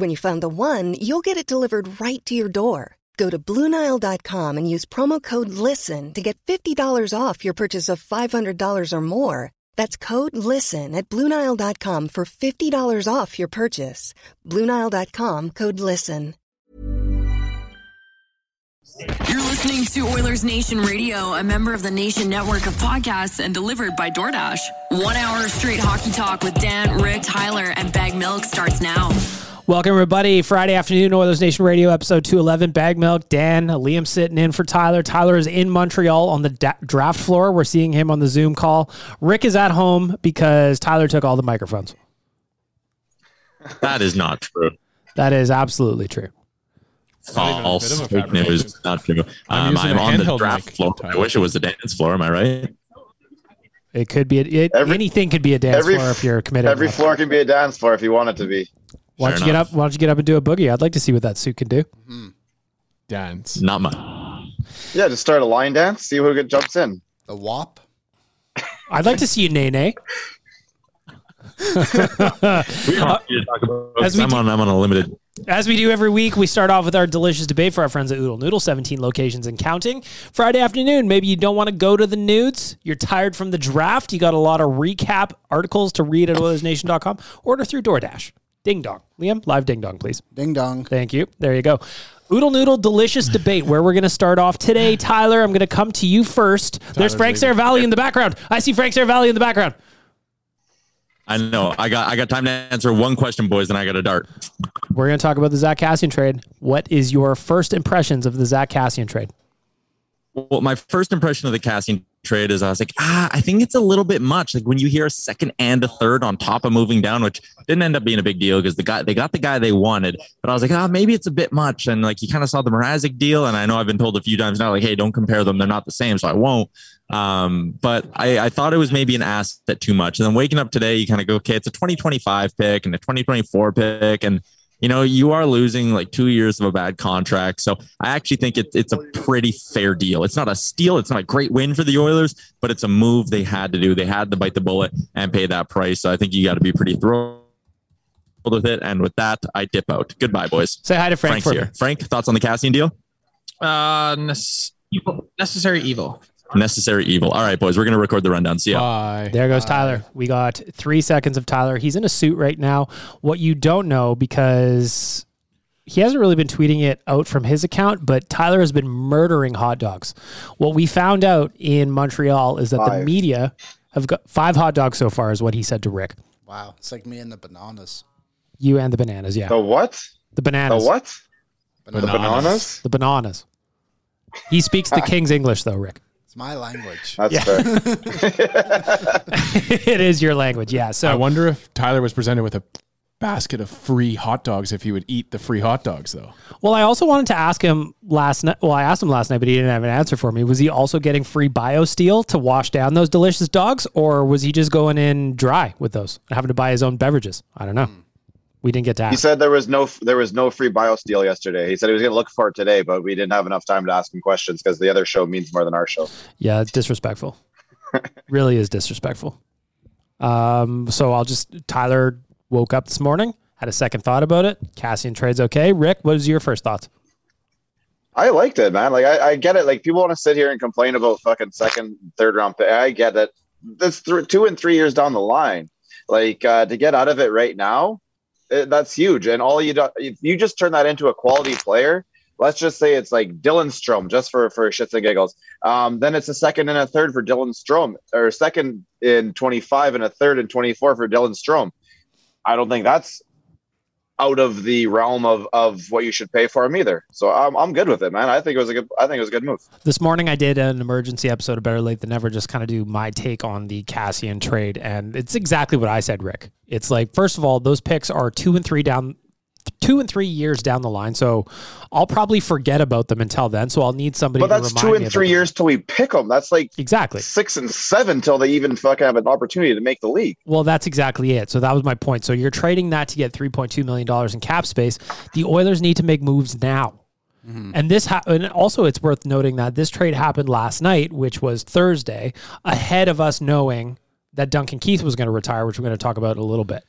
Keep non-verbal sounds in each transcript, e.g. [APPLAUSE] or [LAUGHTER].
When you find the one, you'll get it delivered right to your door. Go to Bluenile.com and use promo code LISTEN to get $50 off your purchase of $500 or more. That's code LISTEN at Bluenile.com for $50 off your purchase. Bluenile.com code LISTEN. You're listening to Oilers Nation Radio, a member of the Nation network of podcasts and delivered by DoorDash. One hour of straight hockey talk with Dan, Rick, Tyler, and Bag Milk starts now. Welcome, everybody. Friday afternoon, Oilers Nation Radio, episode 211. Bag Milk, Dan, Liam sitting in for Tyler. Tyler is in Montreal on the da- draft floor. We're seeing him on the Zoom call. Rick is at home because Tyler took all the microphones. That is not true. That is absolutely true. False. bit of Fake news. Not true. I'm Um, using I'm a on the draft mic, floor. Tyler. I wish it was the dance floor. Am I right? It could be, a, it, Every- anything could be a dance every- floor if you're committed. Every enough. floor can be a dance floor if you want it to be. Why don't Fair you get up? Why don't you get up and do a boogie? I'd like to see what that suit can do. Mm-hmm. Dance. Not much. Yeah, just start a line dance, see who get jumps in. The wop. I'd like to see you nay nay. [LAUGHS] We don't need to talk about As we I'm do- on. I'm on a limited. As we do every week, we start off with our delicious debate for our friends at Oodle Noodle, 17 locations and counting. Friday afternoon, maybe you don't want to go to the nudes. You're tired from the draft. You got a lot of recap articles to read at OilersNation.com. Order through DoorDash. Ding dong. Liam, live ding dong, please. Ding dong. Thank you. There you go. Oodle Noodle Delicious Debate, where we're going to start off today. Tyler, I'm going to come to you first. There's Frank leaving. Seravalli in the background. I see Frank Seravalli in the background. I know. I got. I got time to answer one question, boys, and I got a dart. We're going to talk about the Zack Kassian trade. What is your first impressions of the Zack Kassian trade? Well, my first impression of the casting trade is I was like, ah, I think it's a little bit much. Like when you hear a second and a third on top of moving down, which didn't end up being a big deal because the guy they got the guy they wanted. But I was like, ah, maybe it's a bit much. And like you kind of saw the Mrazek deal, and I know I've been told a few times now, like, hey, don't compare them; they're not the same. So I won't. Um, but I, I thought it was maybe an asset too much. And then waking up today, you kind of go, okay, it's a 2025 pick and a 2024 pick, and you know, you are losing like two years of a bad contract. So I actually think it, it's a pretty fair deal. It's not a steal. It's not a great win for the Oilers, but it's a move they had to do. They had to bite the bullet and pay that price. So I think you got to be pretty thrilled with it. And with that, I dip out. Goodbye, boys. Say hi to Frank Frank's for me. here. Frank, thoughts on the Kassian deal? Uh, nece- evil, necessary evil. Necessary evil. All right, boys, we're going to record the rundown. See ya. Bye. There goes Tyler. We got three seconds of Tyler. He's in a suit right now. What you don't know because he hasn't really been tweeting it out from his account, but Tyler has been murdering hot dogs. What we found out in Montreal is that the media have got five hot dogs so far, is what he said to Rick. Wow. It's like me and the bananas. You and the bananas, yeah. The what? The bananas. The bananas. what? The Bananas. bananas? The bananas. He speaks the [LAUGHS] king's English, though, Rick. It's my language. That's Yeah. fair. [LAUGHS] it is your language, yeah. So I wonder if Tyler was presented with a basket of free hot dogs if he would eat the free hot dogs, though. Well, I also wanted to ask him last night. Well, I asked him last night, but he didn't have an answer for me. Was he also getting free BioSteel to wash down those delicious dogs, or was he just going in dry with those having to buy his own beverages? I don't know. Hmm. We didn't get to He said there was no there was no free BioSteel yesterday. He said he was going to look for it today, but we didn't have enough time to ask him questions because the other show means more than our show. Yeah, it's disrespectful. [LAUGHS] really is disrespectful. Um, so I'll just Tyler woke up this morning, had a second thought about it. Kassian trades okay. Rick, what was your first thoughts? I liked it, man. Like I, I get it. Like people want to sit here and complain about fucking second, third round pick. I get that. That's th- two and three years down the line. Like uh, to get out of it right now, that's huge. And all you do, if you just turn that into a quality player, let's just say it's like Dylan Strome, just for for shits and giggles. Um, then it's a second and a third for Dylan Strome, or second in twenty five and a third in twenty four for Dylan Strome. I don't think that's out of the realm of of what you should pay for him either. So I'm I'm good with it, man. I think it was a good I think it was a good move. This morning I did an emergency episode of Better Late Than Never, just kind of do my take on the Kassian trade, and it's exactly what I said, Rick. It's like first of all, those picks are two and three down, two and three years down the line, so I'll probably forget about them until then. So I'll need somebody. But to that's remind two and about three them. years till we pick them. That's like exactly six and seven till they even fucking have an opportunity to make the league. Well, that's exactly it. So that was my point. So you're trading that to get 3.2 million dollars in cap space. The Oilers need to make moves now. Mm-hmm. And this ha- and also it's worth noting that this trade happened last night, which was Thursday, ahead of us knowing that Duncan Keith was going to retire, which we're going to talk about in a little bit.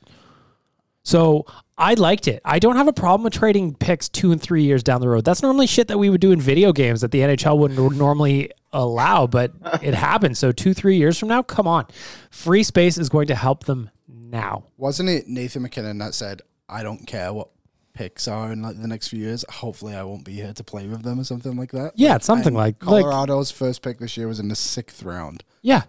So I liked it. I don't have a problem with trading picks two and three years down the road. That's normally shit that we would do in video games that the NHL wouldn't normally allow, but [LAUGHS] it happens. So two, three years from now, come on. Free space is going to help them now. Wasn't it Nathan MacKinnon that said, I don't care what picks are in like the next few years. Hopefully I won't be here to play with them or something like that. Yeah, it's something like- like- Colorado's first pick this year was in the sixth round. Yeah.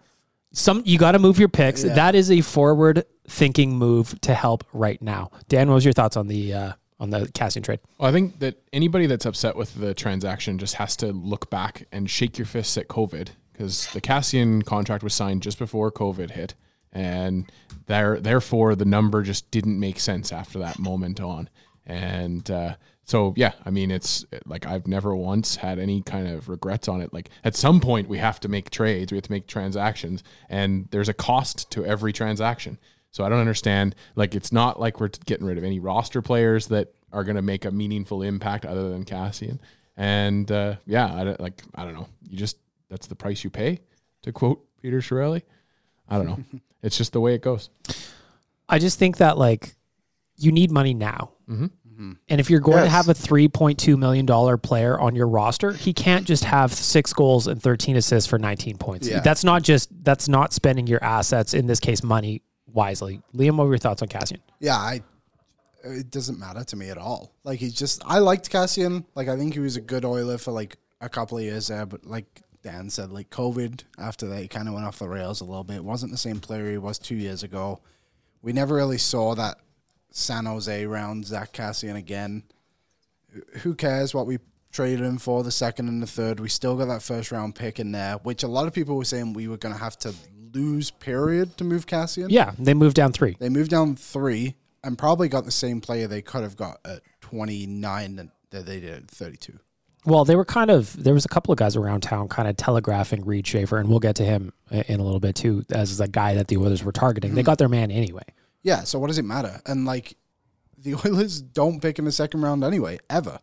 Some you got to move your picks. Yeah. That is a forward thinking move to help right now. Dan, what was your thoughts on the uh, on the Kassian trade? Well, I think that anybody that's upset with the transaction just has to look back and shake your fists at COVID because the Kassian contract was signed just before COVID hit, and there therefore the number just didn't make sense after that moment on. And uh, so, yeah, I mean, it's like I've never once had any kind of regrets on it. Like at some point, we have to make trades, we have to make transactions, and there's a cost to every transaction. So I don't understand. Like it's not like we're getting rid of any roster players that are going to make a meaningful impact other than Kassian. And uh, yeah, I don't, like I don't know. You just that's the price you pay. To quote Peter Chiarelli, I don't know. [LAUGHS] it's just the way it goes. I just think that like you need money now. And if you're going to have a $3.2 million player on your roster, he can't just have six goals and 13 assists for 19 points. Yeah. That's not just, that's not spending your assets, in this case, money wisely. Liam, what were your thoughts on Kassian? Yeah, I it doesn't matter to me at all. Like he's just I liked Kassian. Like I think he was a good oiler for like a couple of years there, but like Dan said, like COVID after that he kind of went off the rails a little bit. wasn't the same player he was two years ago. We never really saw that San Jose round Zack Kassian again. Who cares what we traded him for the second and the third? We still got that first round pick in there, which a lot of people were saying we were going to have to lose. Period to move Kassian. Yeah, they moved down three. They moved down three and probably got the same player they could have got at 29 that they did at 32. Well, they were kind of there was a couple of guys around town kind of telegraphing Reid Schaefer, and we'll get to him in a little bit too, as the guy that the Oilers were targeting. They mm-hmm. got their man anyway. Yeah, so what does it matter? And like the [LAUGHS] Oilers don't pick in the second round anyway, ever.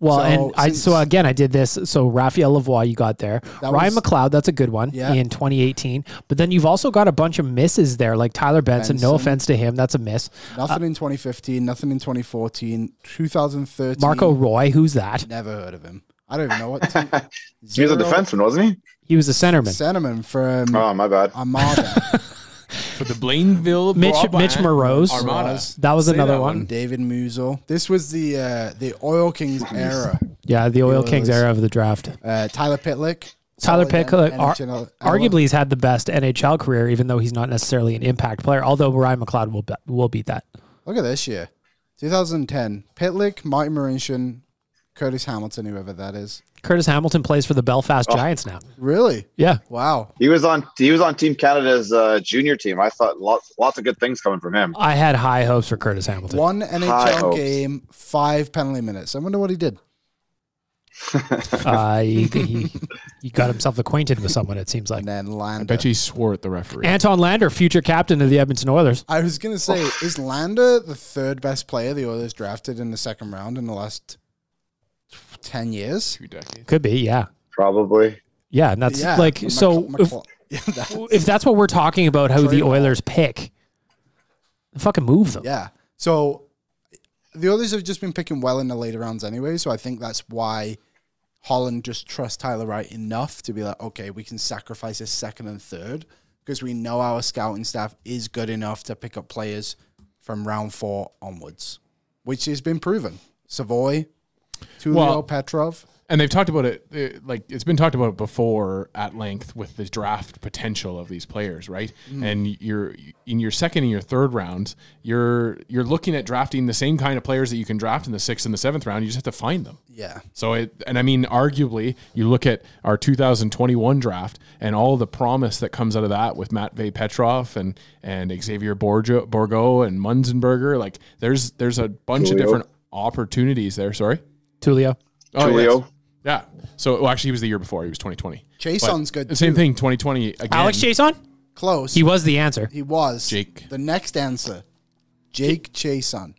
Well, So and I so again I did this. So Raphael Lavoie, you got there. Ryan was- McLeod, that's a good one Yeah. in 2018. But then you've also got a bunch of misses there, like Tyler Benson. No offense to him, that's a miss. Nothing uh, in 2015, nothing in 2014, 2013. Marco Roy, who's that? Never heard of him. I don't even know what team. [LAUGHS] He was a Zero defenseman, wasn't he? He was a centerman. Centerman from Oh, my bad. Armada. [LAUGHS] For the Blainville Mitch Brabant Mitch Moroz. Armada. That was Say another that one. David Musil. This was the uh, the Oil Kings era. Yeah, the Oil Kings era of the draft. Uh, Tyler Pitlick. Tyler solid Pickett, N- ar- NHL arguably, he's had the best NHL career, even though he's not necessarily an impact player. Although Ryan McLeod will be- will beat that. Look at this year. 2010. Pitlick, Martin Marincin, Curtis Hamilton, whoever that is. Curtis Hamilton plays for the Belfast Oh. Giants now. Really? Yeah. Wow. He was on he was on Team Canada's uh, junior team. I thought lots lots of good things coming from him. I had high hopes for Curtis Hamilton. One NHL game, five penalty minutes. I wonder what he did. [LAUGHS] Uh, he, he, he got himself acquainted with someone, it seems like. And then I Lander. bet you he swore at the referee. Anton Lander, future captain of the Edmonton Oilers. I was gonna say, is Lander the third best player the Oilers drafted in the second round in the last ten years? Two decades. Could be, yeah. Probably. Yeah, and that's Yeah, like, Mc- so if, McCla- [LAUGHS] yeah, that- if that's what we're talking about, how the Trade ball. Oilers pick, fucking move them. yeah. So the Oilers have just been picking well in the later rounds anyway. So I think that's why Holland just trusts Tyler Wright enough to be like, okay, we can sacrifice a second and third because we know our scouting staff is good enough to pick up players from round four onwards, which has been proven. Savoie, Tullio Well- Petrov. And they've talked about it, uh, like it's been talked about before at length with the draft potential of these players, right? And you're in your second and your third rounds, you're you're looking at drafting the same kind of players that you can draft in the sixth and the seventh round. You just have to find them. Yeah. So it, and I mean, arguably, you look at our 2021 draft and all the promise that comes out of that with Matvey Petrov and and Xavier Bourgault, Bourgault and Munzenberger. Like, there's there's a bunch of different opportunities there. Sorry, Tullio. Oh, Julio. yes. Yeah. So well, actually, he was the year before. He was 2020. Jason's But good The same too. thing. 2020 again. Alex Chiasson? Close. He was the answer. He was. Jake. The next answer, Jake Chiasson.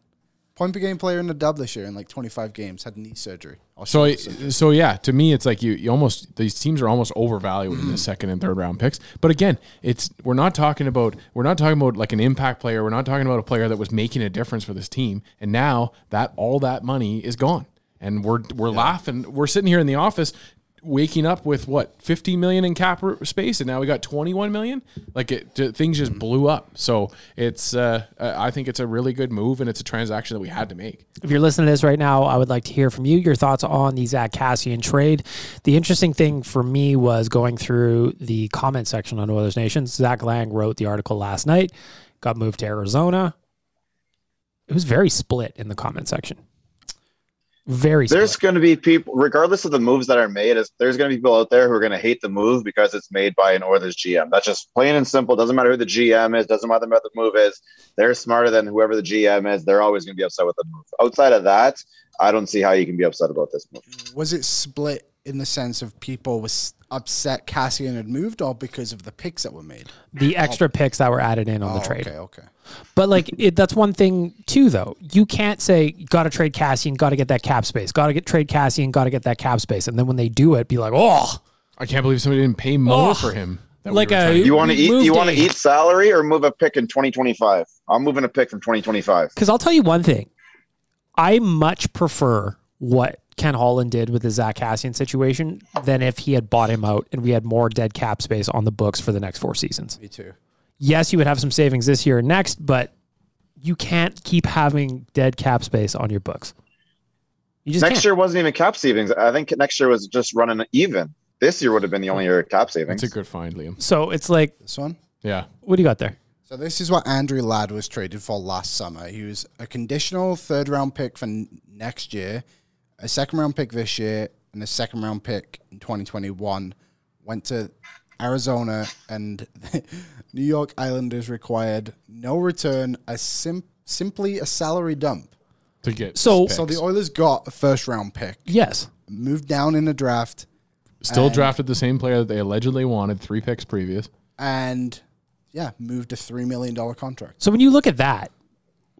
Point per game player in the dub this year in like 25 games, had knee surgery. Or So, shoulder surgery. so yeah, to me, it's like you, you almost these teams are almost overvaluing the [CLEARS THROAT] second and third round picks. But again, it's we're not talking about we're not talking about like an impact player. We're not talking about a player that was making a difference for this team. And now that all that money is gone, and we're we're laughing. We're sitting here in the office, waking up with what 50 million in cap space, and now we got 21 million. Like it, things just blew up. So it's uh, I think it's a really good move, and it's a transaction that we had to make. If you're listening to this right now, I would like to hear from you your thoughts on the Zack Kassian trade. The interesting thing for me was going through the comment section on Oilers Nation. Zach Laing wrote the article last night, got moved to Arizona. It was very split in the comment section. Very There's going to be people, regardless of the moves that are made, is there's going to be people out there who are going to hate the move because it's made by an Oilers GM. That's just plain and simple. Doesn't matter who the GM is. Doesn't matter what the move is. They're smarter than whoever the GM is. They're always going to be upset with the move. Outside of that, I don't see how you can be upset about this move. was it split in the sense of people was upset Kassian had moved or because of the picks that were made? the extra picks that were added in on Oh, the trade. Okay, okay. But like it, that's one thing too, though. You can't say got to trade Kassian, got to get that cap space, got to get trade Kassian, got to get that cap space, and then when they do it, be like, oh, I can't believe somebody didn't pay more Oh, for him. that we like a- to- You want to eat? You want to eat salary or move a pick in 2025? I'm moving a pick from 2025. Because I'll tell you one thing, I much prefer what Ken Holland did with the Zack Kassian situation than if he had bought him out and we had more dead cap space on the books for the next four seasons. Me too. Yes, you would have some savings this year and next, but you can't keep having dead cap space on your books. You just Next can't. year wasn't even cap savings. I think next year was just running even. This year would have been the only year of cap savings. That's a good find, Liam. So it's like, This one? Yeah. what do you got there? So this is what Andrew Ladd was traded for last summer. He was a conditional third round pick for n- next year, a second round pick this year, and a second round pick in 2021. Went to Arizona, and [LAUGHS] New York Islanders required no return, a sim- simply a salary dump. To get So- So the Oilers got a first round pick, Yes. moved down in the draft, still and- drafted the same player that they allegedly wanted, three picks previous. and yeah, moved a three million dollar contract. So when you look at that,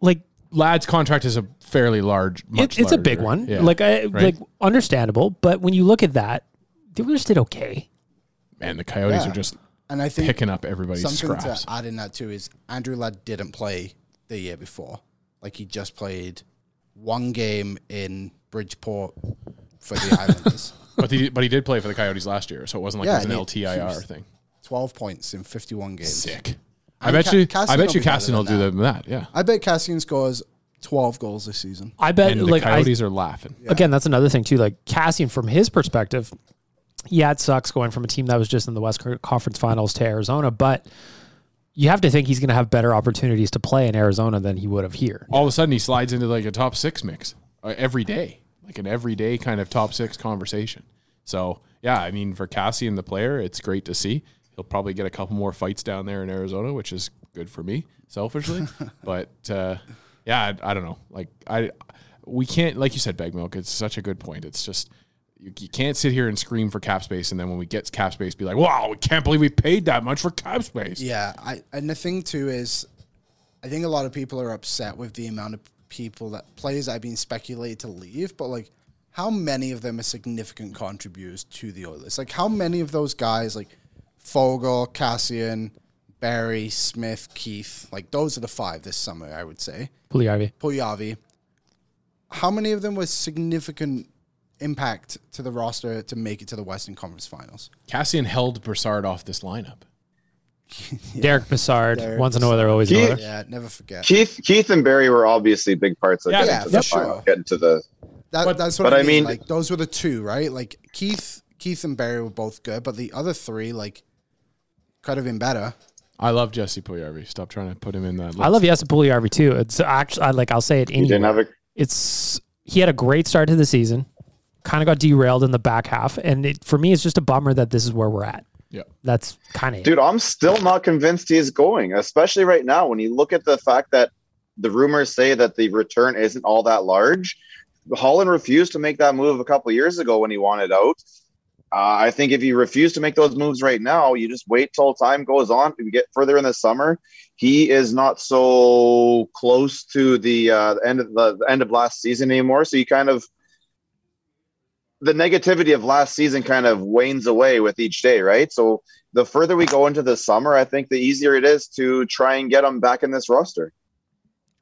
like Ladd's contract is a fairly large. Much it, it's a big one, Yeah. like I, Right. like understandable. But when you look at that, the Oilers did okay. man, the Coyotes Yeah. are just And I think picking up everybody's something scraps. to add in that too is Andrew Ladd didn't play the year before. Like he just played one game in Bridgeport for the Islanders. [LAUGHS] [LAUGHS] but he but he did play for the Coyotes last year, so it wasn't like Yeah, it was an and he- he LTIR thing. Twelve points in fifty-one games. Sick. I bet Ca- you. Kassian I bet will you be better Caston will do that. that. than that. Yeah. I bet Kassian scores twelve goals this season. I bet, And the like I, Coyotes are laughing. again, that's another thing too. Like Kassian, from his perspective, yeah, it sucks going from a team that was just in the West Conference Finals to Arizona, but you have to think he's going to have better opportunities to play in Arizona than he would have here. All of a sudden, he slides into like a top six mix uh, every day, like an everyday kind of top six conversation. So yeah, I mean for Kassian the player, it's great to see. He'll probably get a couple more fights down there in Arizona, which is good for me selfishly. [LAUGHS] but uh, yeah, I, I don't know. Like I, we can't like you said, bag milk. It's such a good point. It's just. You, you can't sit here and scream for cap space, and then when we get cap space, be like, "Wow, we can't believe we paid that much for cap space." Yeah, I and the thing too is, I think a lot of people are upset with the amount of people that players have been speculated to leave, but like, how many of them are significant contributors to the Oilers? Like, how many of those guys, like Foegele, Kassian, Barry, Smith, Keith, like those are the five this summer, I would say. Puljujarvi. Puljujarvi. How many of them was significant impact to the roster to make it to the Western Conference Finals? Kassian held Brassard off this lineup. [LAUGHS] Derick Brassard, Derick once an Oiler, always an He- Yeah, never forget. Keith, Keith, and Barry were obviously big parts of Yeah, getting yeah, to the for sure. final, getting to the. That, But- that's what but I I mean. mean- Like those were the two, right? Like Keith, Keith and Barry were both good, but the other three, like, could have been better. I love Jesse Puljujarvi. Stop trying to put him in that. List. I love Jesse Puljujarvi too. It's actually I like I'll say it He didn't anyway. have a. It's he had a great start to the season, kind of got derailed in the back half, and it, for me, it's just a bummer that this is where we're at. Yeah. That's kind of it. Dude, I'm still not convinced he's going, especially right now when you look at the fact that the rumors say that the return isn't all that large. Holland refused to make that move a couple years ago when he wanted out. Uh, I think if you refuse to make those moves right now, you just wait till time goes on. You get further in the summer, he is not so close to the uh, end of the, the end of last season anymore. So you kind of the negativity of last season kind of wanes away with each day, right? So the further we go into the summer, I think the easier it is to try and get him back in this roster.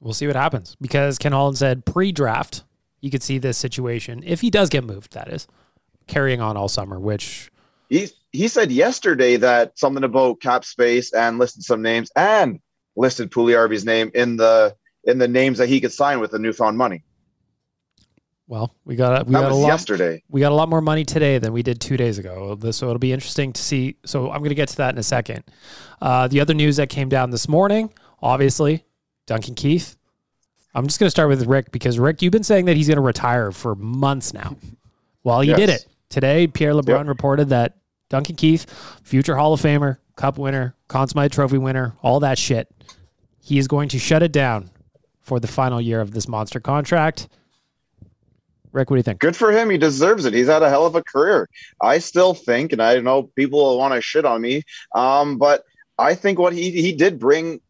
We'll see what happens because Ken Holland said pre-draft you could see this situation if he does get moved. That is carrying on all summer, which He he said yesterday that something about cap space and listed some names and listed Puljujarvi's name in the in the names that he could sign with the newfound money. well we got we that got a lot yesterday. we got a lot more money today than we did two days ago. So it'll be interesting to see. So I'm going to get to that in a second. Uh, the other news that came down this morning, obviously, Duncan Keith. I'm just going to start with Rick because Rick, you've been saying that he's going to retire for months now. Well, he did it today. Pierre LeBrun Yep. reported that Duncan Keith, future Hall of Famer, Cup winner, Conn Smythe Trophy winner, all that shit. He is going to shut it down for the final year of this monster contract. Rick, what do you think? Good for him. He deserves it. He's had a hell of a career. I still think, and I know people will want to shit on me, um, but I think what he he did bring,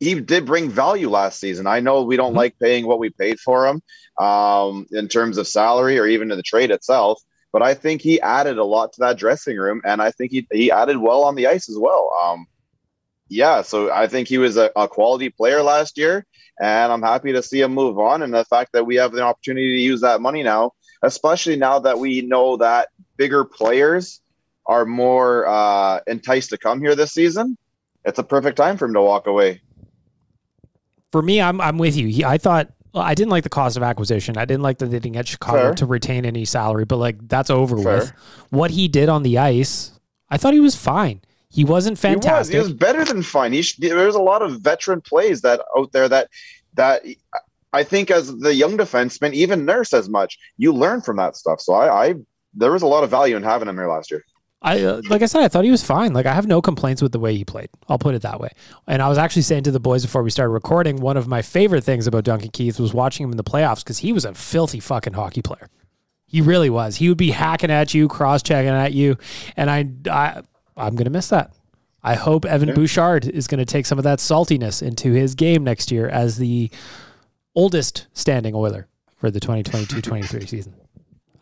he did bring value last season. I know we don't Mhm. like paying what we paid for him um, in terms of salary or even to the trade itself, but I think he added a lot to that dressing room, and I think he he added well on the ice as well. Um, yeah, so I think he was a, a quality player last year and I'm happy to see him move on. And the fact that we have the opportunity to use that money now, especially now that we know that bigger players are more uh, enticed to come here this season, it's a perfect time for him to walk away. For me, I'm I'm with you. He, I thought well, I didn't like the cost of acquisition. I didn't like that they didn't get Chicago Fair. to retain any salary, but like that's over Fair. with. What he did on the ice, I thought he was fine. He wasn't fantastic. He was, he was better than fine. He sh- there's a lot of veteran plays that out there that that I think as the young defenseman, even Nurse as much, you learn from that stuff. So I, I there was a lot of value in having him here last year. I uh, like I said, I thought he was fine. Like I have no complaints with the way he played. I'll put it that way. And I was actually saying to the boys before we started recording, one of my favorite things about Duncan Keith was watching him in the playoffs because he was a filthy fucking hockey player. He really was. He would be hacking at you, cross checking at you, and I, I I'm gonna miss that. I hope Evan Bouchard is going to take some of that saltiness into his game next year as the oldest standing Oiler for the 2022-23 season.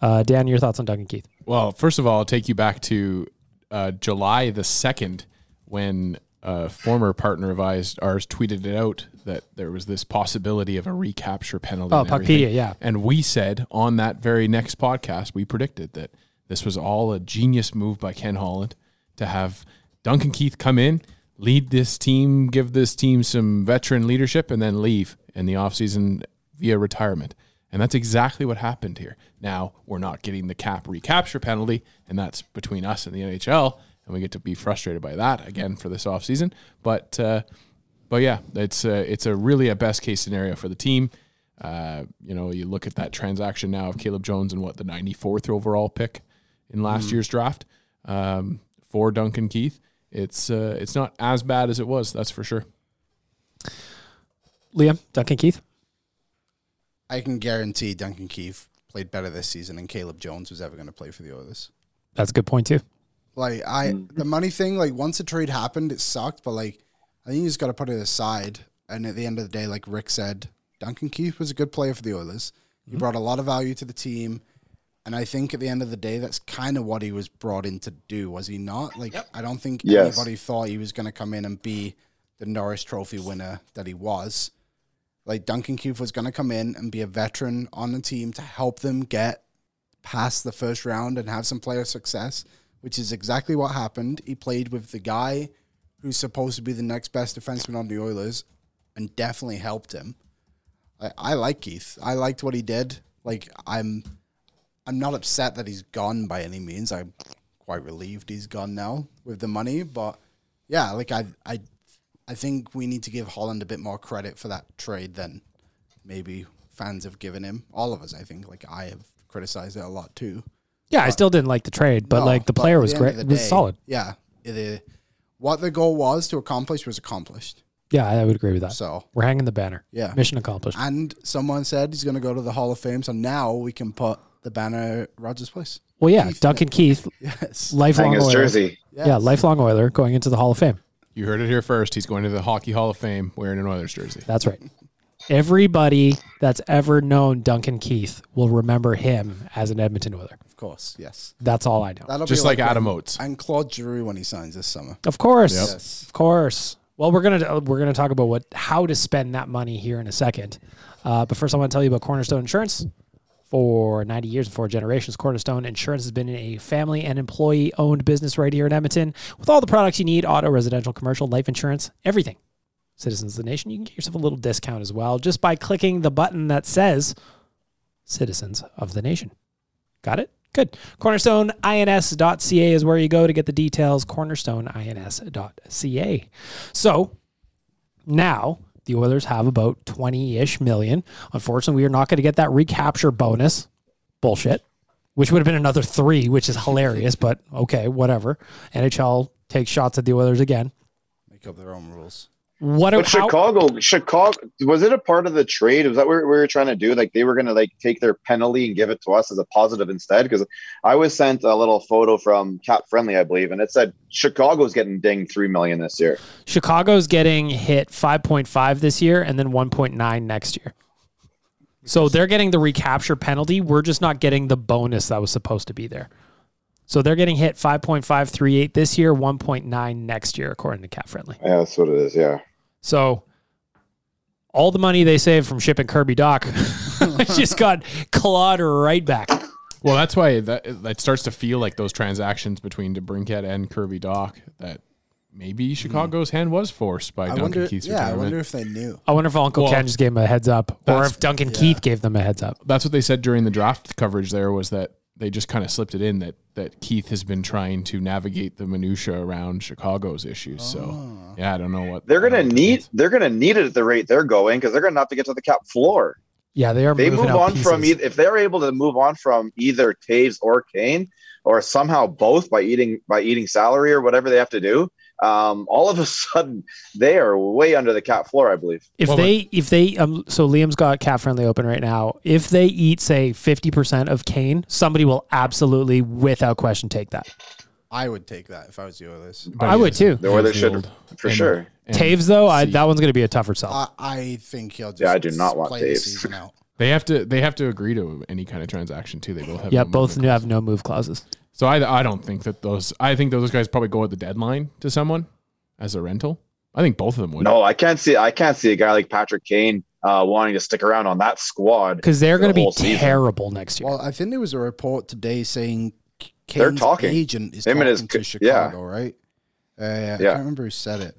Uh, Dan, your thoughts on Duncan Keith? Well, first of all, I'll take you back to uh, July the 2nd when a former partner of ours, ours tweeted it out that there was this possibility of a recapture penalty. Oh. Puckpedia, yeah. And we said on that very next podcast, we predicted that this was all a genius move by Ken Holland to have Duncan Keith come in, lead this team, give this team some veteran leadership, and then leave in the offseason via retirement. And that's exactly what happened here. Now, we're not getting the cap recapture penalty, and that's between us and the NHL, and we get to be frustrated by that again for this offseason. But uh, but yeah, it's a, it's a really a best case scenario for the team. Uh, you know, you look at that transaction now of Caleb Jones and what the 94th overall pick. in last year's draft um, for Duncan Keith. It's uh, it's not as bad as it was. That's for sure. Liam, Duncan Keith. I can guarantee Duncan Keith played better this season than Caleb Jones was ever going to play for the Oilers. That's a good point too. Like I, Mm-hmm. the money thing, like once the trade happened, it sucked. But like, I think you just got to put it aside. And at the end of the day, like Rick said, Duncan Keith was a good player for the Oilers. Mm-hmm. He brought a lot of value to the team, and I think at the end of the day, that's kind of what he was brought in to do. Was he not? Like, I don't think Yes. anybody thought he was going to come in and be the Norris Trophy winner that he was. Like Duncan Keith was going to come in and be a veteran on the team to help them get past the first round and have some player success, which is exactly what happened. He played with the guy who's supposed to be the next best defenseman on the Oilers and definitely helped him. I, I like Keith. I liked what he did. Like I'm I'm not upset that he's gone by any means. I'm quite relieved he's gone now with the money, but yeah, like I I I think we need to give Holland a bit more credit for that trade than maybe fans have given him. All of us, I think. Like I have criticized it a lot too. Yeah, I still didn't like the trade, but No, like the player was the great. of It was day, solid. Yeah, the what the goal was to accomplish was accomplished. Yeah, I would agree with that. So We're hanging the banner. yeah, Mission accomplished. And someone said he's going to go to the Hall of Fame, so now we can put the banner Rogers Place. Well, yeah, Keith Duncan Keith, [LAUGHS] Yes. lifelong his Oiler. jersey. Yes. Yeah, lifelong Oiler going into the Hall of Fame. You heard it here first. He's going to the Hockey Hall of Fame wearing an Oilers jersey. That's right. Everybody that's ever known Duncan Keith will remember him as an Edmonton Oiler. Of course, yes. That's all I know. That'll Just be like Adam when- Oates. and Claude Giroux when he signs this summer. Of course, Yep. Yes. of course. Well, we're gonna we're gonna talk about what how to spend that money here in a second. Uh, but first, I want to tell you about Cornerstone Insurance. For 90 years and four generations, Cornerstone Insurance has been a family and employee owned business right here in Edmonton with all the products you need auto, residential, commercial, life insurance, everything. Citizens of the Nation, you can get yourself a little discount as well just by clicking the button that says Citizens of the Nation. Got it? Good. CornerstoneINS.ca is where you go to get the details. CornerstoneINS.ca. So now the Oilers have about 20 ish million. Unfortunately, we are not going to get that recapture bonus. Bullshit. Which would have been another three, which is hilarious, but okay, whatever. NHL takes shots at the Oilers again. Make up their own rules. What But how- Chicago, Chicago, was it a part of the trade? Was that what we were trying to do? Like they were going to like take their penalty and give it to us as a positive instead? Because I was sent a little photo from Cap Friendly, I believe, and it said Chicago's getting dinged three million this year. Chicago's getting hit 5.5 this year and then 1.9 next year. So they're getting the recapture penalty. We're just not getting the bonus that was supposed to be there. So they're getting hit 5.538 this year, 1.9 next year, according to Cap Friendly. Yeah, that's what it is. Yeah. So all the money they saved from shipping Kirby Dach [LAUGHS] just got clawed right back. Well, that's why that that starts to feel like those transactions between DeBrincat and Kirby Dach that maybe hmm. Chicago's hand was forced by I Duncan wonder. Keith's Yeah, I wonder if they knew. I wonder if Uncle Well, Ken just gave him a heads up or if Duncan Keith gave them a heads up. That's what they said during the draft coverage. There was that they just kind of slipped it in that that Keith has been trying to navigate the minutia around Chicago's issues. So ah. yeah, I don't know what They're gonna know what that need means. they're gonna need it at the rate they're going because they're gonna have to get to the cap floor. Yeah, they are They moving move out on from either if they're able to move on from either Toews or Kane or somehow both by eating by eating salary or whatever they have to do. Um, all of a sudden they are way under the cap floor, I believe. If Well, they, if they, um, so Liam's got cap friendly open right now. If they eat, say, fifty percent of Kane, somebody will absolutely, without question, take that. I would take that if I was the Oilers. But I would too. The Oilers should for And- sure. and Toews though, I, that one's going to be a tougher sell. I, I think he'll just. Yeah, I do not want play the Toews. out. they have to they have to agree to any kind of transaction too. They both have yeah, no both have no move clauses. Clause. So I I don't think that those I think those guys probably go at the deadline to someone as a rental. I think both of them would. No, I can't see I can't see a guy like Patrick Kane uh, wanting to stick around on that squad. Because they're going to the be whole season. terrible next year. Well, I think there was a report today saying K- They're talking. agent is Him talking his to co- Chicago, right? Uh, I Yeah. can't remember who said it.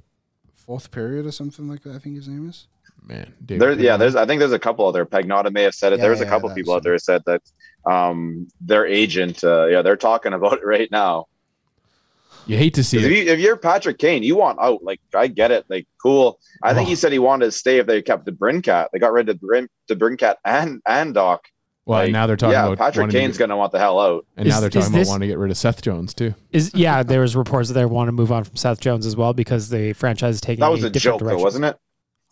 Fourth period or something like that. I think his name is. man. David There, yeah, there's. I think there's a couple other. Pagnotta may have said it. Yeah, there's a yeah, couple that's people out there who said that um, their agent. Uh, yeah, they're talking about it right now. you hate to see it. If, you, if you're Patrick Kane, you want out. Like I get it. Like cool. I think Oh. he said he wanted to stay if they kept DeBrincat. They got rid of Brin, DeBrincat and and Dach. Well, Like, now they're talking yeah, about Patrick wanting to Kane's going to want the hell out. And Is- now they're is talking about this- wanting to get rid of Seth Jones too. Is yeah, [LAUGHS] there was reports that they want to move on from Seth Jones as well because the franchise is taking That was a a different joke, though, wasn't it?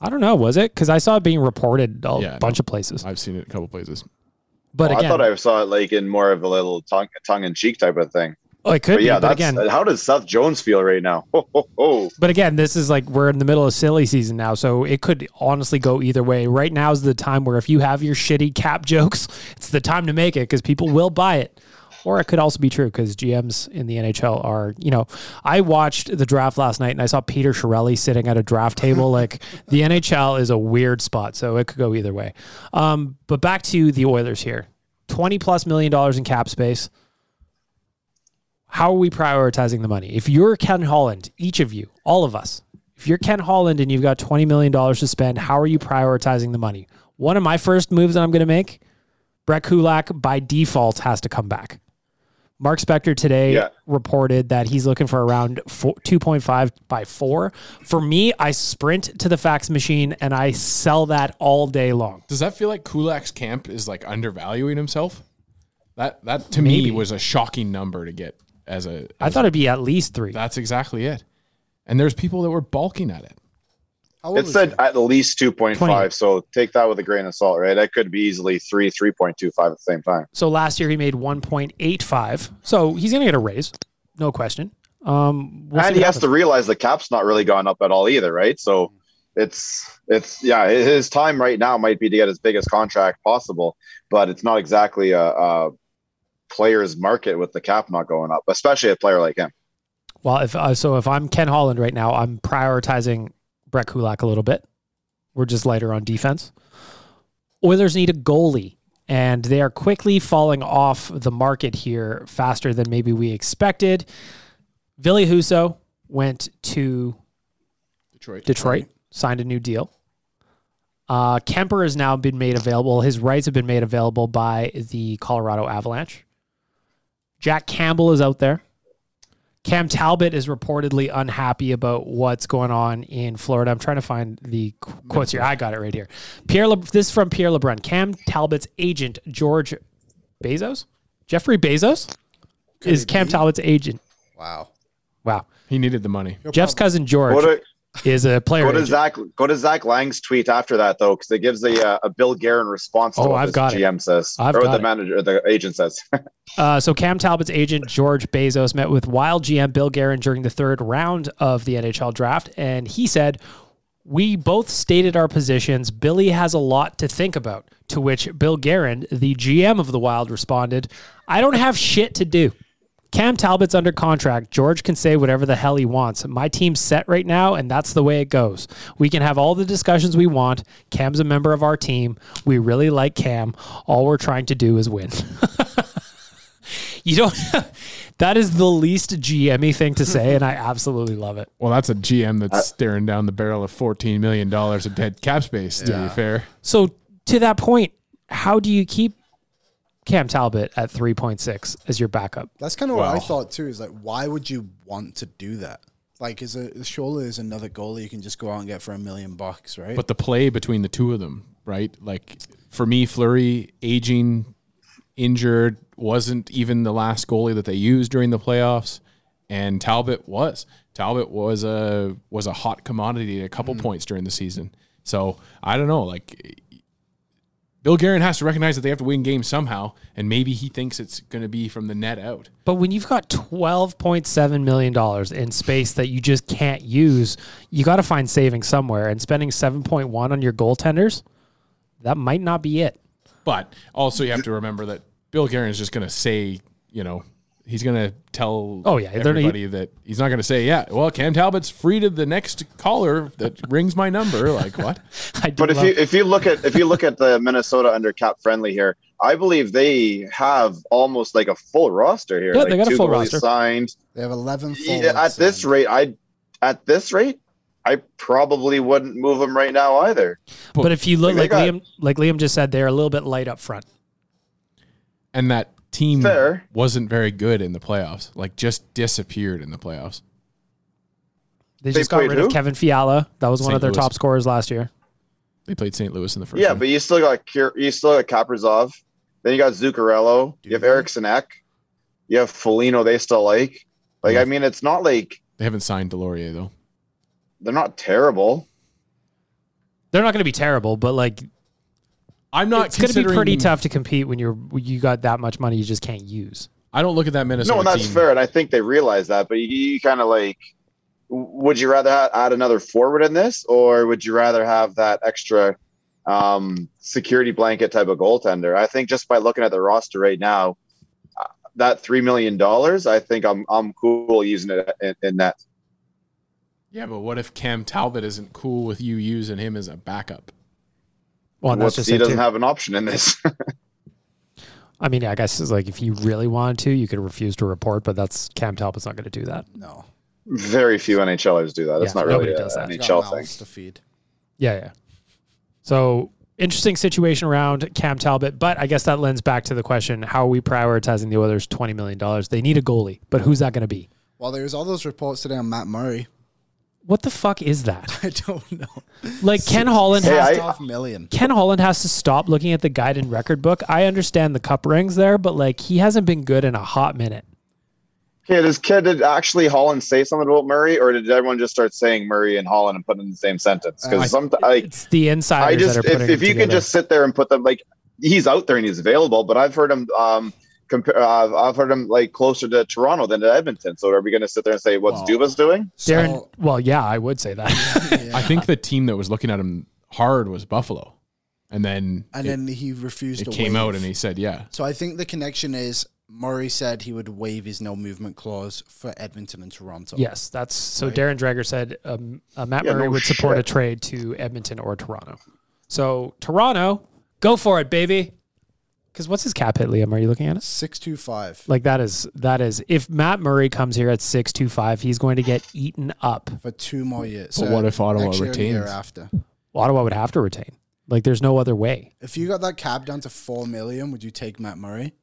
I don't know, was it? Because I saw it being reported a Yeah, bunch of places. I've seen it a couple places. But Oh, again, I thought I saw it like in more of a little tongue tongue in cheek type of thing. oh, it could But be. yeah, but that's again, how does Seth Jones feel right now? [LAUGHS] Ho, ho, ho. But again, this is like we're in the middle of silly season now, so it could honestly go either way. Right now is the time where if you have your shitty cap jokes, it's the time to make it because people will buy it. Or it could also be true because GMs in the NHL are, you know, I watched the draft last night and I saw Peter Chiarelli sitting at a draft table. [LAUGHS] like the NHL is a weird spot, so it could go either way. Um, but back to the Oilers here 20 plus million dollars in cap space how are we prioritizing the money? If you're Ken Holland, each of you, all of us, if you're Ken Holland and you've got $20 million to spend, how are you prioritizing the money? One of my first moves that I'm going to make, Brett Kulak by default has to come back. Mark Spector today Yeah. reported that he's looking for around four, 2.5 by 4. For me, I sprint to the fax machine and I sell that all day long. Does that feel like Kulak's camp is like undervaluing himself? That that to Maybe. me was a shocking number to get as a. I as thought a- it'd be at least 3. that's exactly it. And there's people that were balking at it. How old It is said he? at least 2.5, 20. so take that with a grain of salt, right? That could be easily 3, 3.25 at the same time. So last year he made 1.85. So he's going to get a raise, no question. Um, we'll and he what has to realize the cap's not really gone up at all either, right? So it's it's yeah, his time right now might be to get his biggest contract possible, but it's not exactly a, a player's market with the cap not going up, especially a player like him. Well, if uh, so, if I'm Ken Holland right now, I'm prioritizing Brett Kulak a little bit. We're just lighter on defense. Oilers need a goalie, and they are quickly falling off the market here faster than maybe we expected. Ville Husso went to Detroit. Detroit, signed a new deal. Uh, Kuemper has now been made available. His rights have been made available by the Colorado Avalanche. Jack Campbell is out there. Cam Talbot is reportedly unhappy about what's going on in Florida. I'm trying to find the qu- quotes here. I got it right here. Pierre, Le- this is from Pierre LeBrun. Cam Talbot's agent, George Bezos, Jeffrey Bezos, is Cam be? Talbot's agent. Wow. Wow. He needed the money. Jeff's cousin George Go to is a player. go to agent. Zach go to Zach Laing's tweet after that though, because it gives a uh, a Bill Guerin response to Oh, what I've got it. GM says I've or what the it. manager the agent says. [LAUGHS] Uh, so Cam Talbot's agent George Bezos met with Wild GM Bill Guerin during the third round of the NHL draft, and he said, "We both stated our positions. Billy has a lot to think about." To which Bill Guerin, the GM of the Wild, responded, "I don't have shit to do." Cam Talbot's under contract. George can say whatever the hell he wants. My team's set right now, and that's the way it goes. We can have all the discussions we want. Cam's a member of our team. We really like Cam. All we're trying to do is win. [LAUGHS] you don't. [LAUGHS] that is the least GMy thing to say, and I absolutely love it. Well, that's a GM Uh, that's staring down the barrel of $14 million of dead cap space, to Yeah. be fair. So to that point, how do you keep Cam Talbot at three point six as your backup? That's kind of what I thought too. Is like, why would you want to do that? Like, is a surely is another goalie you can just go out and get for a million bucks, right? But the play between the two of them, right? Like for me, Fleury aging, injured, wasn't even the last goalie that they used during the playoffs, and Talbot was. Talbot was a was a hot commodity at a couple mm-hmm. points during the season. So I don't know, like. Bill Guerin has to recognize that they have to win games somehow, and maybe he thinks it's going to be from the net out. But when you've got twelve point seven million dollars in space that you just can't use, you got to find savings somewhere. And spending seven point one on your goaltenders, that might not be it. But also, you have to remember that Bill Guerin is just going to say, you know, he's going to tell Oh, yeah, they're- everybody that he's not going to say, yeah, well, Cam Talbot's free to the next caller that [LAUGHS] rings my number. Like, what? I do But if love- you if you look at if you look at the Minnesota under cap friendly here, I believe they have almost like a full roster here. Yeah, like they got a full roster. signed. they have eleven. Yeah, at this signed. rate, I at this rate, I probably wouldn't move them right now either. but if you look Like, like got- Liam, like Liam just said, they're a little bit light up front. And that team Fair. wasn't very good in the playoffs, like, just disappeared in the playoffs. They, They just got rid who? of Kevin Fiala. That was one of their Louis. top scorers last year. They played St. Louis in the first yeah, round. but you still got Kier- you still got Kaprizov, Then you got Zuccarello. Do you have they? Eriksson Ek. You have Foligno. They still like. Like I mean, it's not like They haven't signed Delorier though. they're not terrible. They're not going to be terrible, but like I'm not. it's going to be pretty tough to compete when you're when you got that much money you just can't use. I don't look at that Minnesota no, and that's team. fair, and I think they realize that. But you, you kind of like, would you rather ha- add another forward in this, or would you rather have that extra um, security blanket type of goaltender? I think just by looking at the roster right now, uh, that three million dollars, I think I'm I'm cool using it in, in that. Yeah, but what if Cam Talbot isn't cool with you using him as a backup? Well, and that's just he doesn't too. have an option in this. [LAUGHS] I mean, I guess it's like if you really wanted to, you could refuse to report, but that's Cam Talbot's not going to do that. No. Very few NHLers do that. That's Yeah, not really nobody an does that. NHL thing. to feed. Yeah, yeah. So interesting situation around Cam Talbot, but I guess that lends back to the question: How are we prioritizing the Oilers' twenty million dollars? They need a goalie, but who's that going to be? Well, there's all those reports today on Matt Murray. What the fuck is that? [LAUGHS] I don't know. Like Ken Holland Hey, has I- to, Half million. Ken Holland has to stop looking at the guide and record book. I understand the cup rings there, but like he hasn't been good in a hot minute. Okay, does kid did actually Holland say something about Murray, or did everyone just start saying Murray and Holland and put it in the same sentence? Uh, Because some like It's the insiders I just that are if, putting if them you can together. just sit there and put them like he's out there and he's available, but I've heard him um compare uh, I've heard him like closer to Toronto than to Edmonton. So are we going to sit there and say what's Well, Dubas doing? Darren, So, well, yeah, I would say that. [LAUGHS] yeah. I think the team that was looking at him hard was Buffalo, and then and it, then he refused it to came waive. out and he said, "Yeah, So I think the connection is Murray said he would waive his no movement clause for Edmonton and Toronto. yes, that's so. Right. Darren Dreger said um, uh, Matt Yeah, Murray no would support a trade to Edmonton or Toronto. So Toronto, go for it, baby. Because what's his cap hit, Liam? Are you looking at it? Six two five Like that is that is if Matt Murray comes here at six two five, he's going to get eaten up. for two more years. But what if Ottawa next year and the year retains? after? Ottawa would have to retain. Like there's no other way. If you got that cap down to four million, would you take Matt Murray?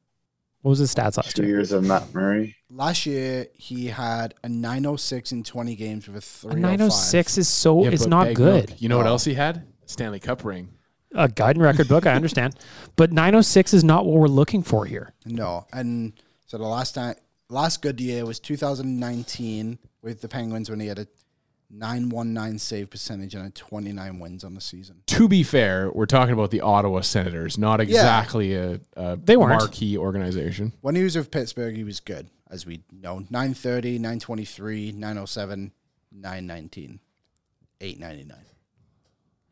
What was his stats last Two year? years of Matt Murray. Last year he had a nine oh six in twenty games with a A three oh nine oh six is so Yeah, it's but not Bag good. Milk, You know what else he had? Stanley Cup ring. A guide and record book, I understand, [LAUGHS] but nine oh six is not what we're looking for here. No, and so the last time, last good year was 2019 with the Penguins when he had a 919 save percentage and a 29 wins on the season. To be fair, we're talking about the Ottawa Senators, not exactly a, a They weren't. marquee organization. When he was with Pittsburgh, he was good, as we know. 930, 923, 907, 919, 899.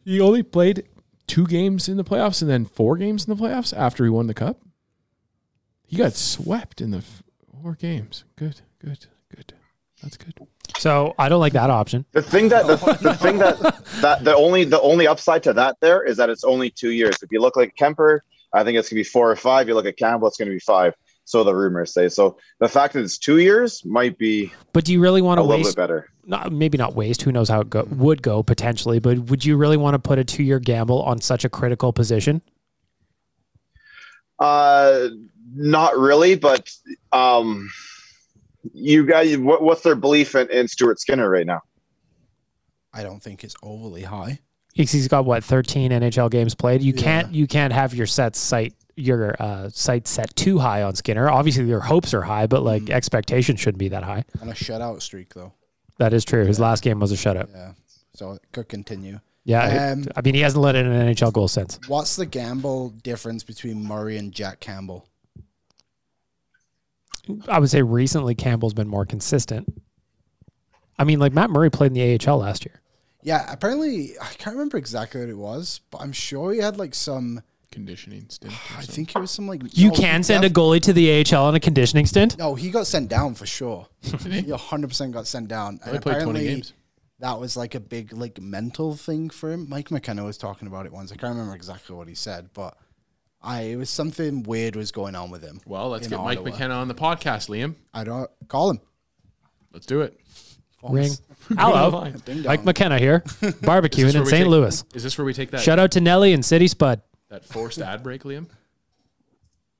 He only played two games in the playoffs and then four games in the playoffs after he won the cup. He got swept in the four games. Good, good, good. That's good. So I don't like that option. The thing that the, the thing that that the only the only upside to that there is that it's only two years. If you look like Kuemper, I think it's gonna be four or five. You look at Campbell, it's gonna be five. So the rumors say. So the fact that it's two years might be But do you really want a to little waste? bit better. Not, maybe not waste. Who knows how it go, would go potentially? But would you really want to put a two-year gamble on such a critical position? Uh, not really, but um, you guys, what, what's their belief in, in Stuart Skinner right now? I don't think it's overly high. He's he's got what 13 NHL games played. You Yeah. can't you can't have your set sight your uh, sight set too high on Skinner. Obviously, your hopes are high, but like expectations shouldn't be that high. On a shutout streak, though. That is true. His last game was a shutout. Yeah. So it could continue. Yeah, Um, I mean he hasn't let in an NHL goal since. What's the gamble difference between Murray and Jack Campbell? I would say recently Campbell's been more consistent. I mean, like Matt Murray played in the AHL last year. Yeah, apparently, I can't remember exactly what it was, but I'm sure he had like some. Conditioning stint. [SIGHS] or I something. think it was some like. You no, he can send a def- goalie to the AHL on a conditioning stint. No, he got sent down for sure. [LAUGHS] he 100% got sent down. Only played 20 games. that was like a big like mental thing for him. Mike McKenna was talking about it once. I can't remember exactly what he said, but I it was something weird was going on with him. Well, let's in get Mike Ottawa. McKenna on the podcast, Liam. I don't call him. Let's do it. Ring. [LAUGHS] Hello, Fine. Ding Mike. McKenna here, [LAUGHS] barbecuing Is where in we St. take- Louis. Is this where we take that Shout out to Nelly and City Spud. That forced ad break, Liam?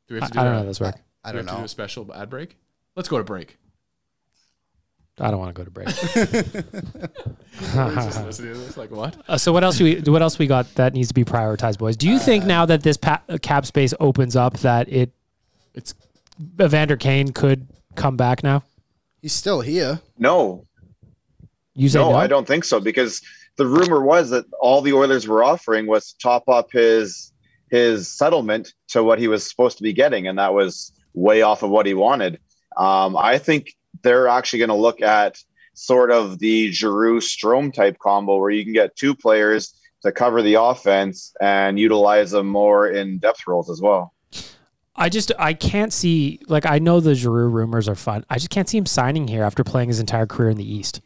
Do we I, have to do I don't know how this work. I do we don't have to do know. a special ad break? Let's go to break. I don't want to go to break. [LAUGHS] It's like what? Uh, so what else do we what else we got that needs to be prioritized, boys? Do you think now that this pa- uh, cap space opens up that it It's Evander Kane could come back now? He's still here. No, You say no, no. I don't think so because the rumor was that all the Oilers were offering was to top up his his settlement to what he was supposed to be getting, and that was way off of what he wanted. Um, I think they're actually going to look at sort of the Giroux Strome type combo where you can get two players to cover the offense and utilize them more in depth roles as well. I just I can't see like I know the Giroux rumors are fun. I just can't see him signing here after playing his entire career in the East.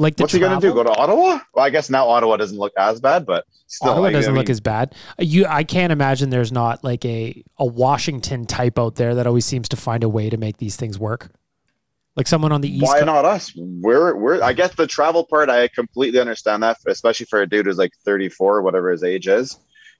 Like What's he going to do? Go to Ottawa? Well, I guess now Ottawa doesn't look as bad, but still, Ottawa like, doesn't look mean- as bad. Uh, you, I can't imagine there's not like a a Washington type out there that always seems to find a way to make these things work. Like someone on the east. Why Co- not us? We're we're. I guess the travel part, I completely understand that, especially for a dude who's like 34, whatever his age is.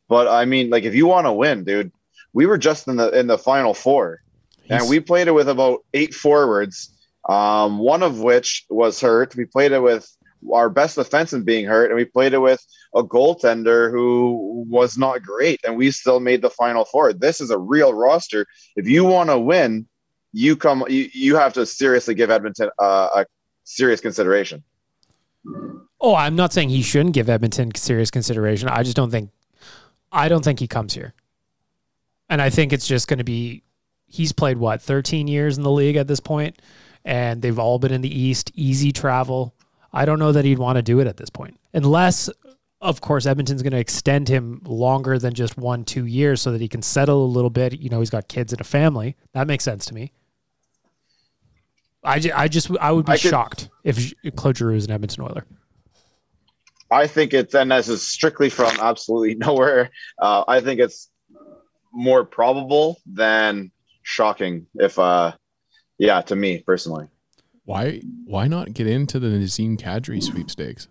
But I mean, like, if you want to win, dude, we were just in the in the final four, and we played it with about eight forwards, um, one of which was hurt. We played it with our best defenseman being hurt, and we played it with a goaltender who was not great, and we still made the final four. This is a real roster. If you want to win, you come. You, you have to seriously give Edmonton uh, a serious consideration. Oh, I'm not saying he shouldn't give Edmonton serious consideration. I just don't think I don't think he comes here. And I think it's just going to be he's played what 13 years in the league at this point and they've all been in the east, easy travel. I don't know that he'd want to do it at this point. Unless of course Edmonton's going to extend him longer than just 1 2 years so that he can settle a little bit. You know, he's got kids and a family. That makes sense to me. I, ju- I just I would be I could- shocked if Claude Giroux is an Edmonton Oiler. I think it's and this is strictly from absolutely [LAUGHS] nowhere. Uh, I think it's more probable than shocking. If uh, yeah, to me personally. Why why not get into the Nazim Kadri sweepstakes?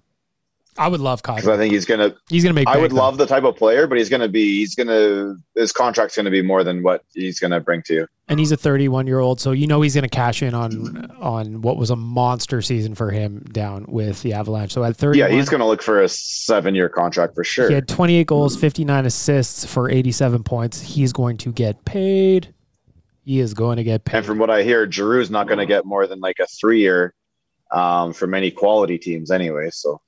I would love because Kadri. I think he's gonna. He's gonna make. I would though. love the type of player, but he's gonna be. He's gonna. His contract's gonna be more than what he's gonna bring to you. and he's a 31 year old, so you know he's gonna cash in on on what was a monster season for him down with the Avalanche. So at 30, Yeah, he's gonna look for a seven-year contract for sure. he had 28 goals, 59 assists for 87 points. He's going to get paid. He is going to get paid. And from what I hear, Giroux's not going to get more than like a three-year um, from any quality teams anyway. So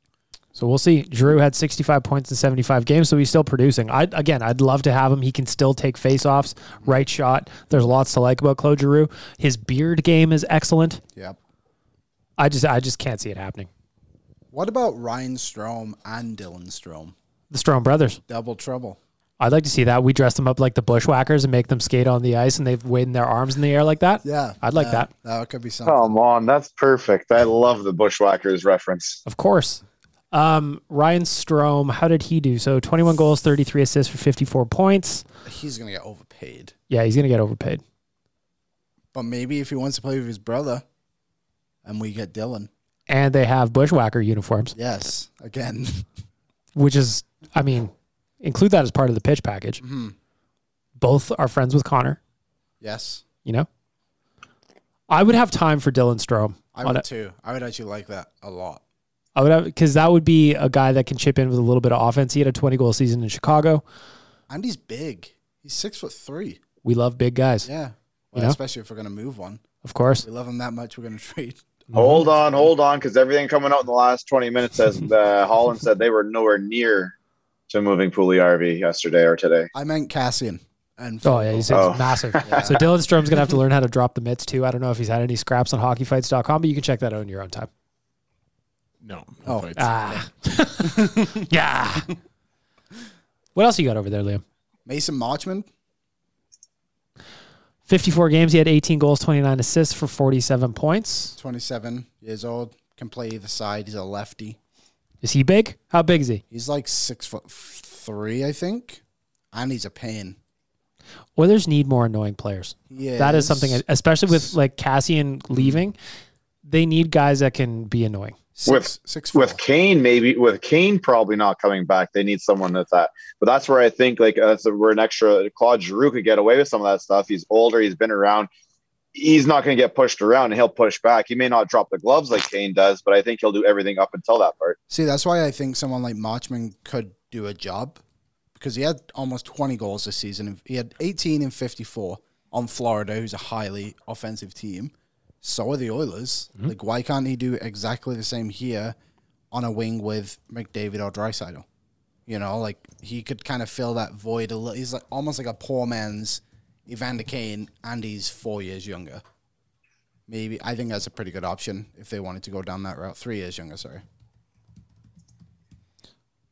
So we'll see. Drew had 65 points in 75 games, so he's still producing. I again, I'd love to have him. He can still take faceoffs, right shot. There's lots to like about Claude Giroux. His beard game is excellent. Yep. I just I just can't see it happening. What about Ryan Strome and Dylan Strome? The Strong brothers. Double trouble. I'd like to see that. We dress them up like the bushwhackers and make them skate on the ice and they've waving their arms in the air like that. Yeah. I'd like yeah, that. That could be something. come on, that's perfect. I love the Bushwhackers reference. Of course. Um, Ryan Strome, how did he do? So 21 goals, 33 assists for 54 points. He's going to get overpaid. Yeah, he's going to get overpaid. But maybe if he wants to play with his brother and we get Dylan. And they have bushwhacker uniforms, Yes. Again. [LAUGHS] which is, I mean, include that as part of the pitch package. Both are friends with Connor, yes. you know? I would have time for Dylan Strome. I on would it. too. I would actually like that a lot. I would have, because that would be a guy that can chip in with a little bit of offense. He had a 20 goal season in Chicago. And he's big. He's six foot three. We love big guys, Yeah. Well, know? especially if we're going to move one. of course. We love him that much. We're going [LAUGHS] to trade. Hold on, hold on, because everything coming out in the last 20 minutes as uh, Holland said they were nowhere near to moving Puljujarvi yesterday or today. I meant Kassian. And Oh yeah, he's, he's Oh. massive. [LAUGHS] So Dylan Strome's gonna have to learn how to drop the mitts too. I don't know if he's had any scraps on hockeyfights.com, but you can check that out in your own time. No. no Oh. fights. Ah. [LAUGHS] yeah. What else you got over there, Liam? Mason Marchment. 54 games. He had 18 goals, 29 assists for 47 points. 27 years old, can play either side. He's a lefty. Is he big? How big is he? He's like six foot three, I think, and he's a pain. Oilers need more annoying players. Yeah, That is something, especially with like Kassian leaving, they need guys that can be annoying. six, with- six four. With Kane, maybe with Kane probably not coming back, they need someone that's that. But that's where I think like uh, that's where an extra Claude Giroux could get away with some of that stuff. He's older, he's been around. He's not going to get pushed around and he'll push back. He may not drop the gloves like Kane does, but I think he'll do everything up until that part. See, that's why I think someone like Marchment could do a job because he had almost 20 goals this season. He had 18 and 54 on Florida, who's a highly offensive team. So are the Oilers. Mm-hmm. Like, why can't he do exactly the same here on a wing with McDavid or Draisaitl? You know, like he could kind of fill that void a little. He's like almost like a poor man's Evander Kane, and he's four years younger. Maybe I think that's a pretty good option if they wanted to go down that route. Three years younger, sorry.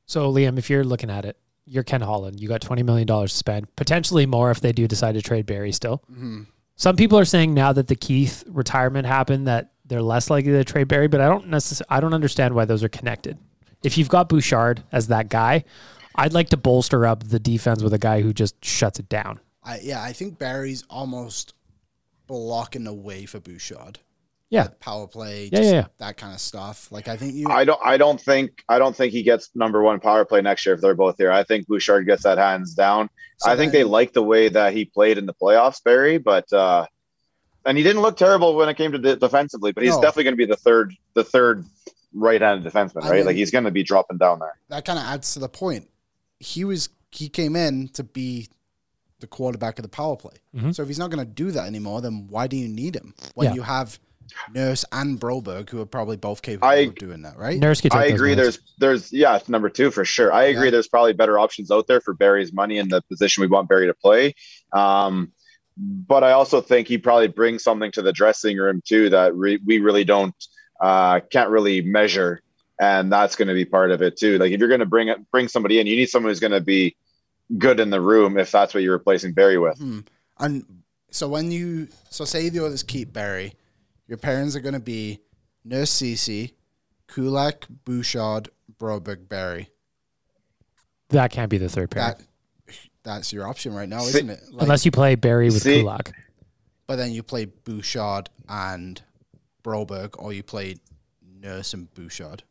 So, Liam, if you're looking at it, you're Ken Holland. You got $20 million to spend, potentially more if they do decide to trade Barry still. Mm-hmm. Some people are saying now that the Keith retirement happened that they're less likely to trade Barry, but I don't necessarily, I don't understand why those are connected. If you've got Bouchard as that guy, I'd like to bolster up the defense with a guy who just shuts it down. I yeah, I think Barry's almost blocking the way for Bouchard. Yeah. Power play, Yeah, just yeah, yeah. that kind of stuff. Like I think you I don't I don't think I don't think he gets number one power play next year if they're both here. I think Bouchard gets that hands down. So I think they like the way that he played in the playoffs, Barry, but uh and he didn't look terrible when it came to de- defensively, but he's No. definitely going to be the third the third right-handed defenseman, I right? mean- like he's going to be dropping down there. that kind of adds to the point. He was he came in to be the quarterback of the power play. Mhm. So if he's not going to do that anymore, then why do you need him when Yeah. you have Nurse and Broberg who are probably both capable I- of doing that, right? Nurse could I agree. minutes. There's, there's, yeah, number two for sure. I agree. Yeah. There's probably better options out there for Barry's money in the position we want Barry to play. Um, but I also think he probably brings something to the dressing room too that re- we really don't, uh, can't really measure, and that's going to be part of it too. Like if you're going to bring bring somebody in, you need someone who's going to be good in the room if that's what you're replacing Barry with. Hmm. And so when you so say the others keep Barry, your parents are going to be Nurse Ceci, Kulak, Bouchard, Broberg, Barry. That can't be the third pair. That that's your option right now, isn't it? Like, Unless you play Barry with See- Kulak. but then you play Bouchard and Broberg, or you play Nurse and Bouchard.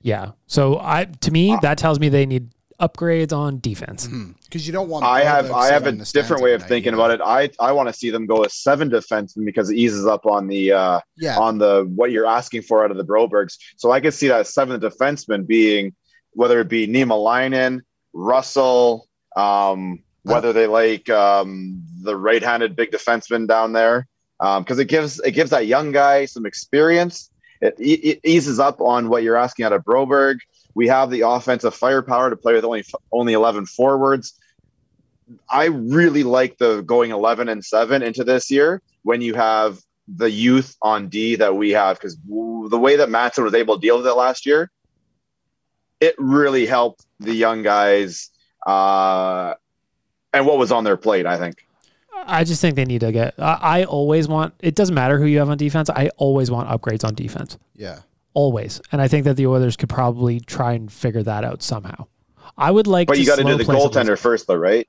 Yeah. So I to me Uh, that tells me they need upgrades on defense. Because you don't want. I have I have a in the stands different way of thinking either. about it. I I want to see them go a seven defenseman because it eases up on the uh, Yeah, on the what you're asking for out of the Brobergs. So I could see that seventh defenseman being whether it be Niemelainen, Russell, um, whether they like um, the right-handed big defenseman down there, because it gives it gives that young guy some experience. It, e- it eases up on what you're asking out of Broberg. We have the offensive firepower to play with only only 11 forwards. I really like the going 11 and 7 into this year when you have the youth on D that we have because the way that Matson was able to deal with it last year, it really helped the young guys uh, and what was on their plate. I think. I just think they need to get. I, I always want. It doesn't matter who you have on defense. I always want upgrades on defense. yeah. Always, and I think that the Oilers could probably try and figure that out somehow. I would like. But to you got to do the play some of goaltender first, though, right?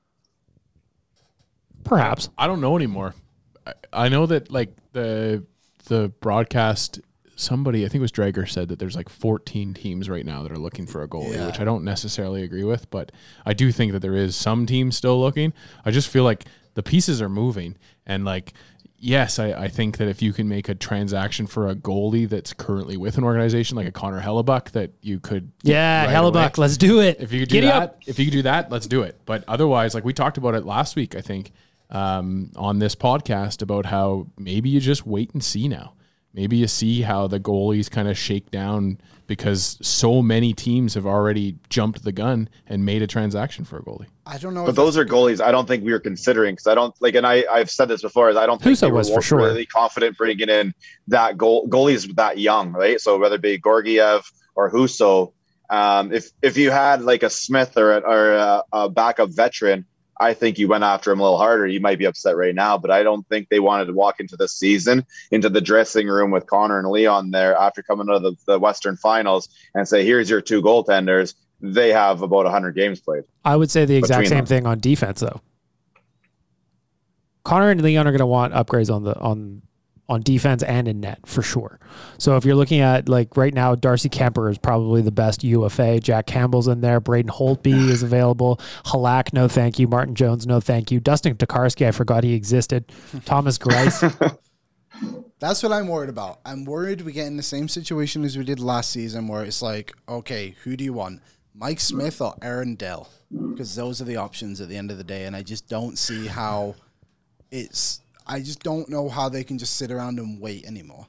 Perhaps. I don't know anymore. I, I know that like the the broadcast somebody I think it was Dreger said that there's like 14 teams right now that are looking for a goalie, Yeah. which I don't necessarily agree with, but I do think that there is some teams still looking. I just feel like the pieces are moving and like yes, I, I think that if you can make a transaction for a goalie that's currently with an organization like a Connor Hellebuyck that you could Yeah, right Hellebuyck. away. Let's do it. If you could do Giddy that, up. if you could do that, let's do it. But otherwise, like we talked about it last week, I think um, on this podcast about how maybe you just wait and see now. Maybe you see how the goalies kind of shake down because so many teams have already jumped the gun and made a transaction for a goalie. I don't know. But those are goalies I don't think we were considering because I don't like, and I I've said this before is I don't think Husso they were was for sure. really confident bringing in that goal goalies that young, right? So whether it be Georgiev or Husso, um, if if you had like a Smith or a, or a, a backup veteran, I think you went after him a little harder. You might be upset right now, but I don't think they wanted to walk into the season into the dressing room with Connor and Leon there after coming out of the, the Western Finals and say, "Here's your two goaltenders." They have about 100 games played. I would say the exact same them. thing on defense, though. Connor and Leon are going to want upgrades on the on on defense and in net for sure. So if you're looking at like right now, Darcy Kuemper is probably the best UFA. Jack Campbell's in there. Braden Holtby [LAUGHS] is available. Halak, no thank you. Martin Jones, no thank you. Dustin Tokarski, I forgot he existed. Thomas Greiss. [LAUGHS] That's what I'm worried about. I'm worried we get in the same situation as we did last season, where it's like, okay, who do you want, Mike Smith or Aaron Dell? Because those are the options at the end of the day, and I just don't see how it's. I just don't know how they can just sit around and wait anymore.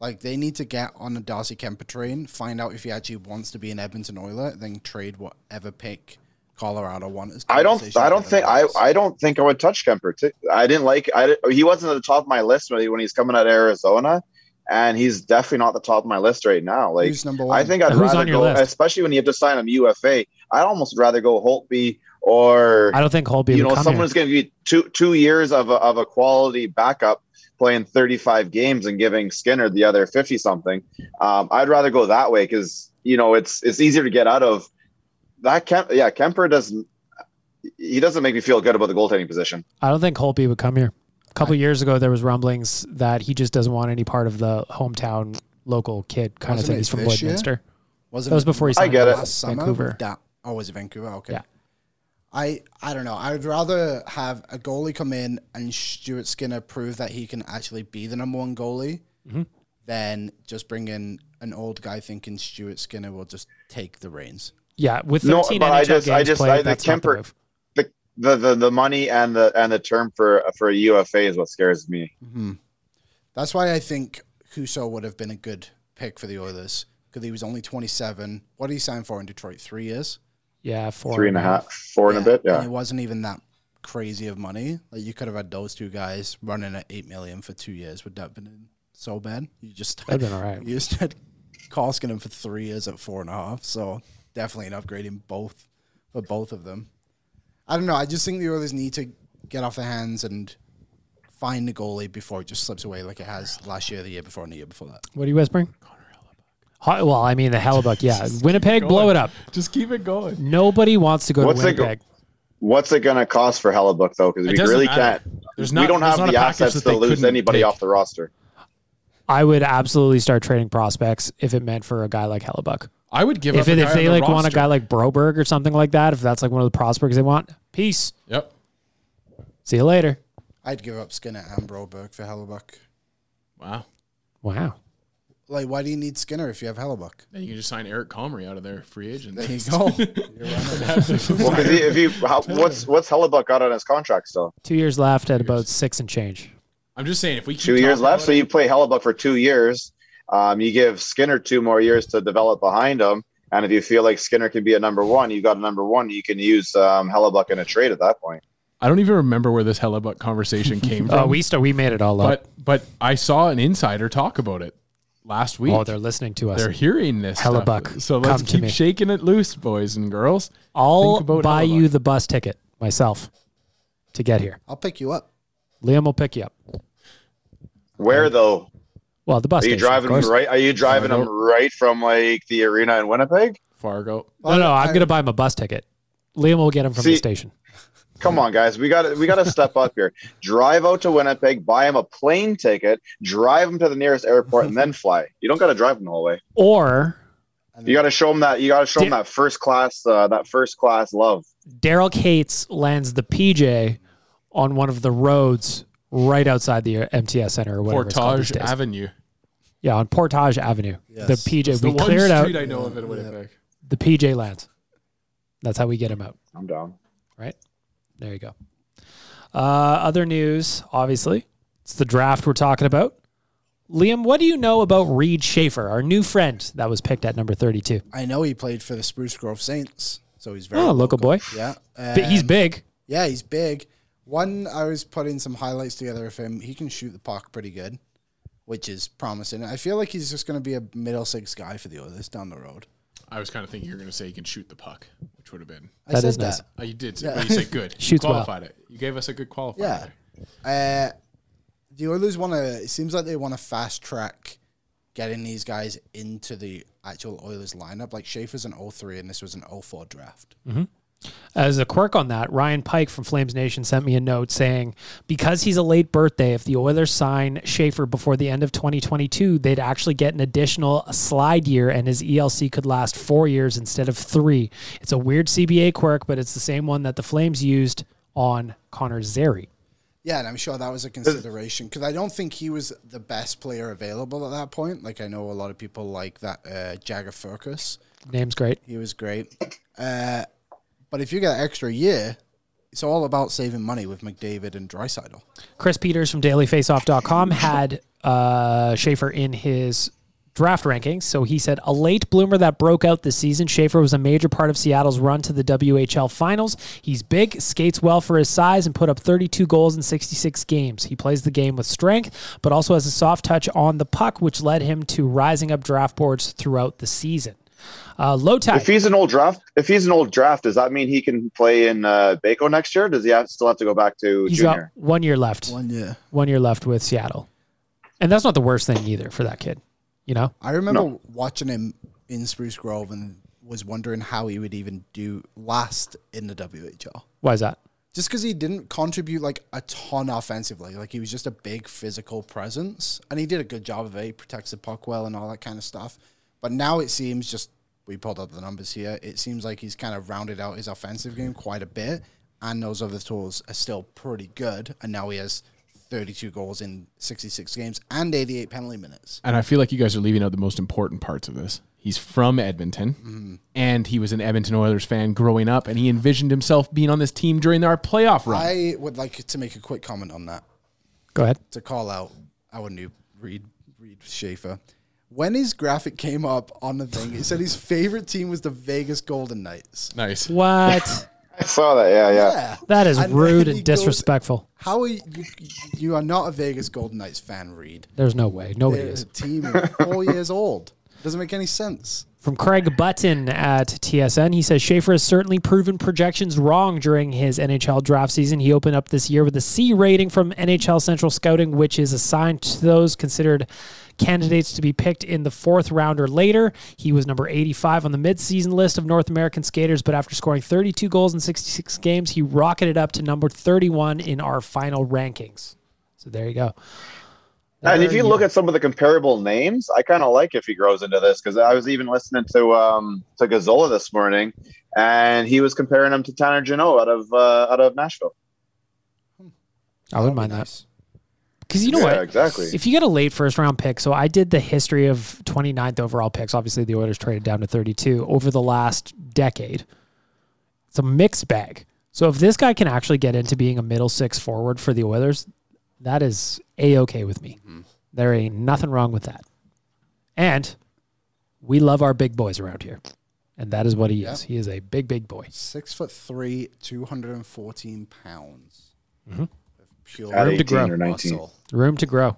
Like they need to get on a Darcy Kuemper train, find out if he actually wants to be an Edmonton Oiler, then trade whatever pick Colorado wants. I don't. I don't think. I. I don't think I would touch Kuemper. Too. I didn't like. I. He wasn't at the top of my list when, when he's coming out of Arizona, and he's definitely not the top of my list right now. Like Who's number one? I think I'd Who's rather on your go, list? especially when you have to sign him UFA. I'd almost rather go Holtby or I don't think Holtby. you know come someone's going to be two two years of a, of a quality backup playing 35 games and giving Skinner the other 50 something. Um, I'd rather go that way because you know it's it's easier to get out of that. Kemp, yeah, Kuemper doesn't. He doesn't make me feel good about the goaltending position. I don't think Holtby would come here. A couple years ago, there was rumblings that he just doesn't want any part of the hometown local kid kind of thing. He's from this? Lloydminster. Wasn't That was it before he I signed get it. last Vancouver. with Da- oh, was it Vancouver? Okay. Yeah. I I don't know. I would rather have a goalie come in and Stuart Skinner prove that he can actually be the number one goalie Mm-hmm. than just bring in an old guy thinking Stuart Skinner will just take the reins. Yeah, with No, 13 but NHL I just- games I just- played, I- the that's not the move. The, the the the money and the and the term for for a UFA is what scares me. That's why I think Husso would have been a good pick for the Oilers because he was only 27. What did he sign for in Detroit? Three years? Yeah, four Three and a half, four and a bit. And Yeah, it wasn't even that crazy of money. Like you could have had those two guys running at eight million for two years. Would that have been so bad? You just That'd been all right. [LAUGHS] You just had Koskinen for three years at four and a half. So definitely an upgrading both for both of them. I don't know. I just think the Oilers need to get off their hands and find the goalie before it just slips away like it has last year, the year before, and the year before that. What are you whispering? Connor Well, I mean the Hellebuyck. Yeah, [LAUGHS] Winnipeg, blow it up. Just keep it going. Nobody wants to go What's to it go- Winnipeg. what's it going to cost for Hellebuyck though? Because It we really matter. can't. There's not, we don't there's have not the a assets to lose anybody take. off the roster. I would absolutely start trading prospects if it meant for a guy like Hellebuyck. I would give If, up a it, guy if on they the like want a guy like Broberg or something like that, if that's like one of the prospects they want, peace. Yep. See you later. I'd give up Skinner and Broberg for Hellebuyck. Wow. Wow. Like, why do you need Skinner if you have Hellebuyck? Then you can just sign Eric Comrie out of their free agent. There you go. [LAUGHS] Well, because if you, how, [LAUGHS] what's what's Hellebuyck got on his contract still? Two years left at about six and change. I'm just saying, if we keep Two years left, so it- you play Hellebuyck for two years. Um, you give Skinner two more years to develop behind him, and if you feel like Skinner can be a number one, you got a number one. You can use um, Hellebuyck in a trade at that point. I don't even remember where this Hellebuyck conversation came [LAUGHS] from. Oh, we st- we made it all up. but but I saw an insider talk about it last oh, week. oh, they're listening to us. They're hearing this stuff. Hellebuyck, So let's keep me. shaking it loose, boys and girls. I'll buy Hellebuyck. you the bus ticket myself to get here. I'll pick you up. Liam will pick you up. Where though? Well, the bus. Are you station, driving them right? Are you driving them right from like the arena in Winnipeg? Fargo. No, no, oh, I'm gonna buy him a bus ticket. Liam will get him from the station. Come on, guys, we got to we got to step up here. [LAUGHS] Drive out to Winnipeg, buy him a plane ticket, drive him to the nearest airport, and then fly. You don't got to drive him the whole way. Or You got to show him that. You got to show him that first class, uh, that first class love. Daryl Katz lands the PJ on one of the roads right outside the MTS Center or whatever. it's called Portage days. Avenue. Yeah, on Portage Avenue. The PJ. It's the we one clear out. I know of in Winnipeg. The PJ lands. That's how we get him out. I'm down. Right? There you go. Uh, other news, obviously, it's the draft we're talking about. Liam, what do you know about Reid Schaefer, our new friend that was picked at number 32? I know he played for the Spruce Grove Saints, so he's very Oh, local boy. Yeah, But he's Um, big. Yeah, he's big. One, I was putting some highlights together of him. He can shoot the puck pretty good, which is promising. I feel like he's just going to be a middle six guy for the Oilers down the road. I was kind of thinking you were going to say he can shoot the puck, which would have been. I That said is nice. that. Oh, you did. say- Yeah. But you said good. [LAUGHS] Shoots you well. qualified it. You gave us a good qualifier. Yeah. there. Uh, the Oilers want to. It seems like they want to fast track getting these guys into the actual Oilers lineup. Like Schaefer's an 03 and this was an 04 draft. As a quirk on that, Ryan Pike from Flames Nation sent me a note saying because he's a late birthday, if the Oilers sign Schaefer before the end of 2022, they'd actually get an additional slide year and his ELC could last four years instead of three. It's a weird CBA quirk, but it's the same one that the Flames used on Connor Zary. Yeah, and I'm sure that was a consideration because I don't think he was the best player available at that point. Like I know a lot of people like that uh, Jagger Firkus. Name's great. He was great. Uh, but if you get an extra year, it's all about saving money with McDavid and Draisaitl. Chris Peters from dailyfaceoff.com had uh, Schaefer in his draft rankings. So he said, a late bloomer that broke out this season. Schaefer was a major part of Seattle's run to the WHL finals. He's big, skates well for his size, and put up 32 goals in 66 games. He plays the game with strength, but also has a soft touch on the puck, which led him to rising up draft boards throughout the season. Uh, low tech. If he's an old draft, if he's an old draft, does that mean he can play in uh, Baco next year? Does he have, still have to go back to He's junior? got one year left. One year. One year left with Seattle. And that's not the worst thing either for that kid. You know? I remember watching him in Spruce Grove and was wondering how he would even do last in the WHL. Why is that? Just because he didn't contribute like a ton offensively, like he was just a big physical presence, and he did a good job of it. He protects the puck well and all that kind of stuff. But now it seems just we pulled up the numbers here. It seems like he's kind of rounded out his offensive game quite a bit, and those other tools are still pretty good. And now he has 32 goals in 66 games and 88 penalty minutes. And I feel like you guys are leaving out the most important parts of this. He's from Edmonton, mm-hmm. and he was an Edmonton Oilers fan growing up, and he envisioned himself being on this team during our playoff run. I would like to make a quick comment on that. Go ahead. To call out our new Reid Reid Schaefer. When his graphic came up on the thing, it said his favorite team was the Vegas Golden Knights. nice. What? I saw that. Yeah, yeah. Yeah. that is And rude then he and goes- disrespectful. How are you, you? You are not a Vegas Golden Knights fan, Reid. There's no way. Nobody They're is. a team of four years old. Doesn't make any sense. From Craig Button at TSN, he says Schaefer has certainly proven projections wrong during his NHL draft season. He opened up this year with a C rating from NHL Central Scouting, which is assigned to those considered candidates to be picked in the fourth round or later. He was number 85 on the midseason list of North American skaters, but after scoring 32 goals in 66 games, he rocketed up to number 31 in our final rankings. So there you go. And if you you look at some of the comparable names, I kind of like if he grows into this because I was even listening to um to Gazzola this morning, and he was comparing him to Tanner Jeannot out of uh, out of Nashville. I wouldn't mind that. Because you know Yeah, what? exactly. If you get a late first round pick, so I did the history of 29th overall picks. Obviously, the Oilers traded down to 32 over the last decade. It's a mixed bag. So if this guy can actually get into being a middle six forward for the Oilers, that is a okay with me. There ain't nothing wrong with that. And we love our big boys around here, and that is what he is. He is a big, big boy. Six foot three, two hundred and fourteen pounds. Mhm. Of Pure At Room to grow. or 19. muscle. Room to grow.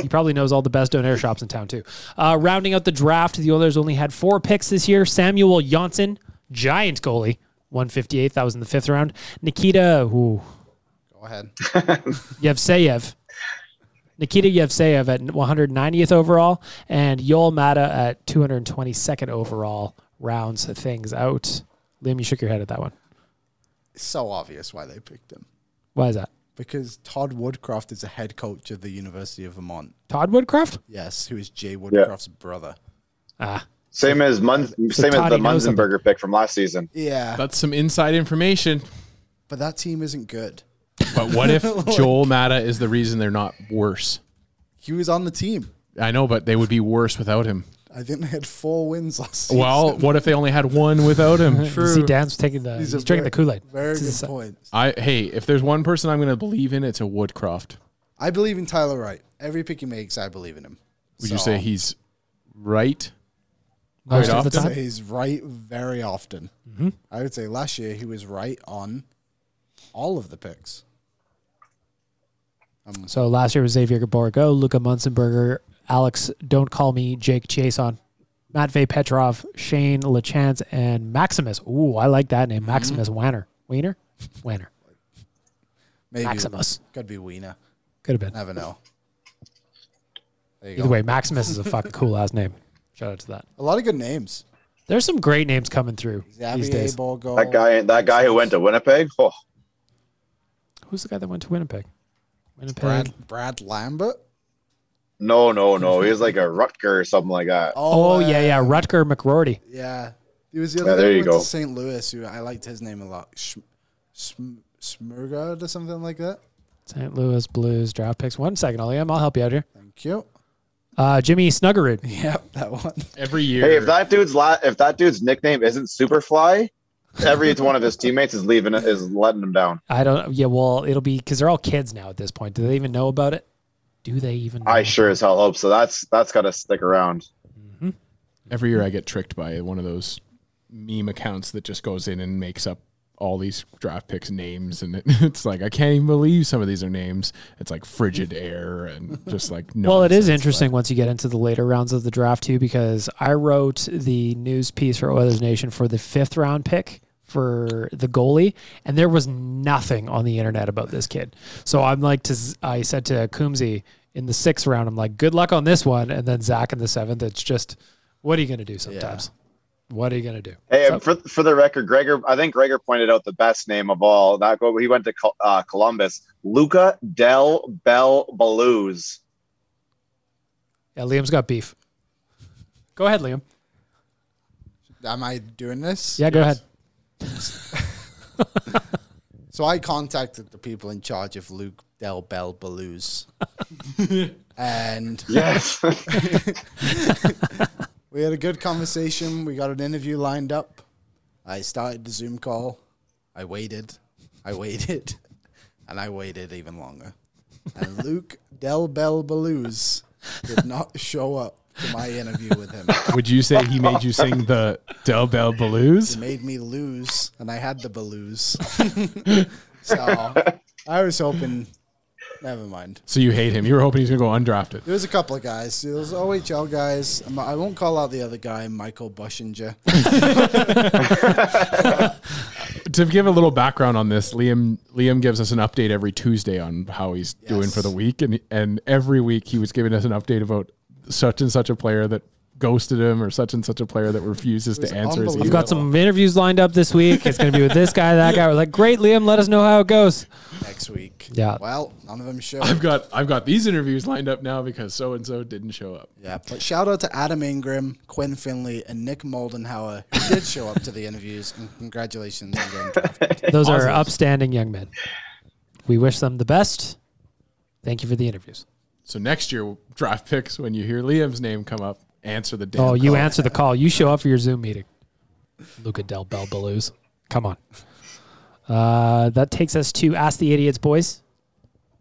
He probably knows all the best donair shops in town too. Uh, rounding out the draft, the Oilers only had four picks this year. Samuel Jonsson, giant goalie, 158th. That was in the fifth round. Nikita, ooh, Go ahead. [LAUGHS] Yevseyev. Nikita Yevseyev at 190th overall, and Yoel Maatta at 222nd overall rounds things out. Liam, you shook your head at that one. It's so obvious why they picked him. Why is that? Because Todd Woodcroft is a head coach of the University of Vermont. Todd Woodcroft? Yes, who is Jay Woodcroft's brother. Ah, Same as Mun- So same as the. Munzenberger pick from last season. Yeah, That's some inside information. but that team isn't good. But what if [LAUGHS] Joel Maatta is the reason they're not worse? He was on the team. I know, but they would be worse without him. I think they had four wins last season. Well, what if they only had one without him? [LAUGHS] You see, Dan's taking the These he's drinking very- the Kool Aid. Very good points. I hey, if there's one person I'm going to believe in, it's a Woodcroft. I believe in Tyler Wright. Every pick he makes, I believe in him. Would you say he's right? Most Quite of the time. he's right very often. Mm-hmm. I would say last year he was right on all of the picks. So last year was Xavier Bourgault, Luca Munzenberger, Alex, don't call me Jake Chiasson, Matvey Petrov, Shane Lachance, and Maximus. Ooh, I like that name. Mm-hmm. Maximus Wanner. Wiener? Wanner. Maybe Maximus. Could be Wiener. Could have been. Never know. There you Either go. way, Maximus is a fucking [LAUGHS] cool ass name. Shout out to that. A lot of good names. There's some great names coming through these days. Bourgault. That guy, that guy who went to Winnipeg. Oh, Who's the guy that went to Winnipeg? Winnipeg. Brad, Brad Lambert. No, no, no. He was like a Rutger or something like that. Oh, yeah, yeah. um, Rutger McGroarty. Yeah. He was the Yeah, other there guy you go. St. Louis who I liked his name a lot. Sh- Sm- Smurgard or something like that. St. Louis Blues draft picks. One second, Liam. I'll help you out here. Thank you. Uh, Jimmy Snuggerud. [LAUGHS] Yep, that one. Every year. Hey, if that dude's la- if that dude's nickname isn't Superfly, every [LAUGHS] one of his teammates is leaving it is letting him down. I don't. Yeah, well, it'll be because they're all kids now at this point. Do they even know about it? Do they even? Know I sure as hell hope so. That's that's got to stick around. Mm-hmm. Every year I get tricked by one of those meme accounts that just goes in and makes up all these draft picks names and it, [LAUGHS] it's like I can't even believe some of these are names. It's like frigid [LAUGHS] air and just like no. [LAUGHS] well, it is interesting once you get into the later rounds of the draft too, because I wrote the news piece for Oilers Nation for the fifth round pick for the goalie, and there was nothing on the internet about this kid. So I'm like, to I said to Coombsy in the sixth round, I'm like, good luck on this one, and then Zach in the seventh. It's just, what are you going to do sometimes? What are you going to do? Hey, So- for for the record, Gregor, I think Gregor pointed out the best name of all. That go, he went to uh, Columbus. Luca Del Bel Belluz. yeah, Liam's got beef. Go ahead, Liam. Am I doing this? Yeah, go ahead. [LAUGHS] [LAUGHS] So I contacted the people in charge of Luke Del Bel Belluz. [LAUGHS] and Yes. we had a good conversation. We got an interview lined up. I started the Zoom call. I waited. I waited. And I waited even longer. And Luke Del Bel Belluz did not show up to my interview with him. [LAUGHS] Would you say he made you sing the Del Bell He Blues? made me lose, and I had the Balloos. [LAUGHS] so I was hoping. Never mind. So you hate him. You were hoping he was going to go undrafted. There was a couple of guys. There was OHL guys. I'm- won't call out the other guy, Michael Buchinger. [LAUGHS] to give a little background on this, Liam Liam gives us an update every Tuesday on how he's doing for the week, and and every week he was giving us an update about such and such a player that ghosted him or such and such a player that refuses to answer his I've got some interviews lined up this week. It's going to be with this guy, that guy. We're like, great, Liam. Let us know how it goes. next week. Yeah. Well, none of them show. I've got I've got these interviews lined up now because so and so didn't show up. yeah, but shout out to Adam Ingram, Quinn Finley, and Nick Moldenhauer who did show up to the interviews. And congratulations on getting drafted. Those are Positives. upstanding young men. We wish them the best. Thank you for the interviews. So next year draft picks when you hear Liam's name come up, answer the damn Oh, you call. answer the call. You show up for your Zoom meeting. Luca Del Bel Belluz. Come on. Uh, that takes us to Ask the Idiots, boys.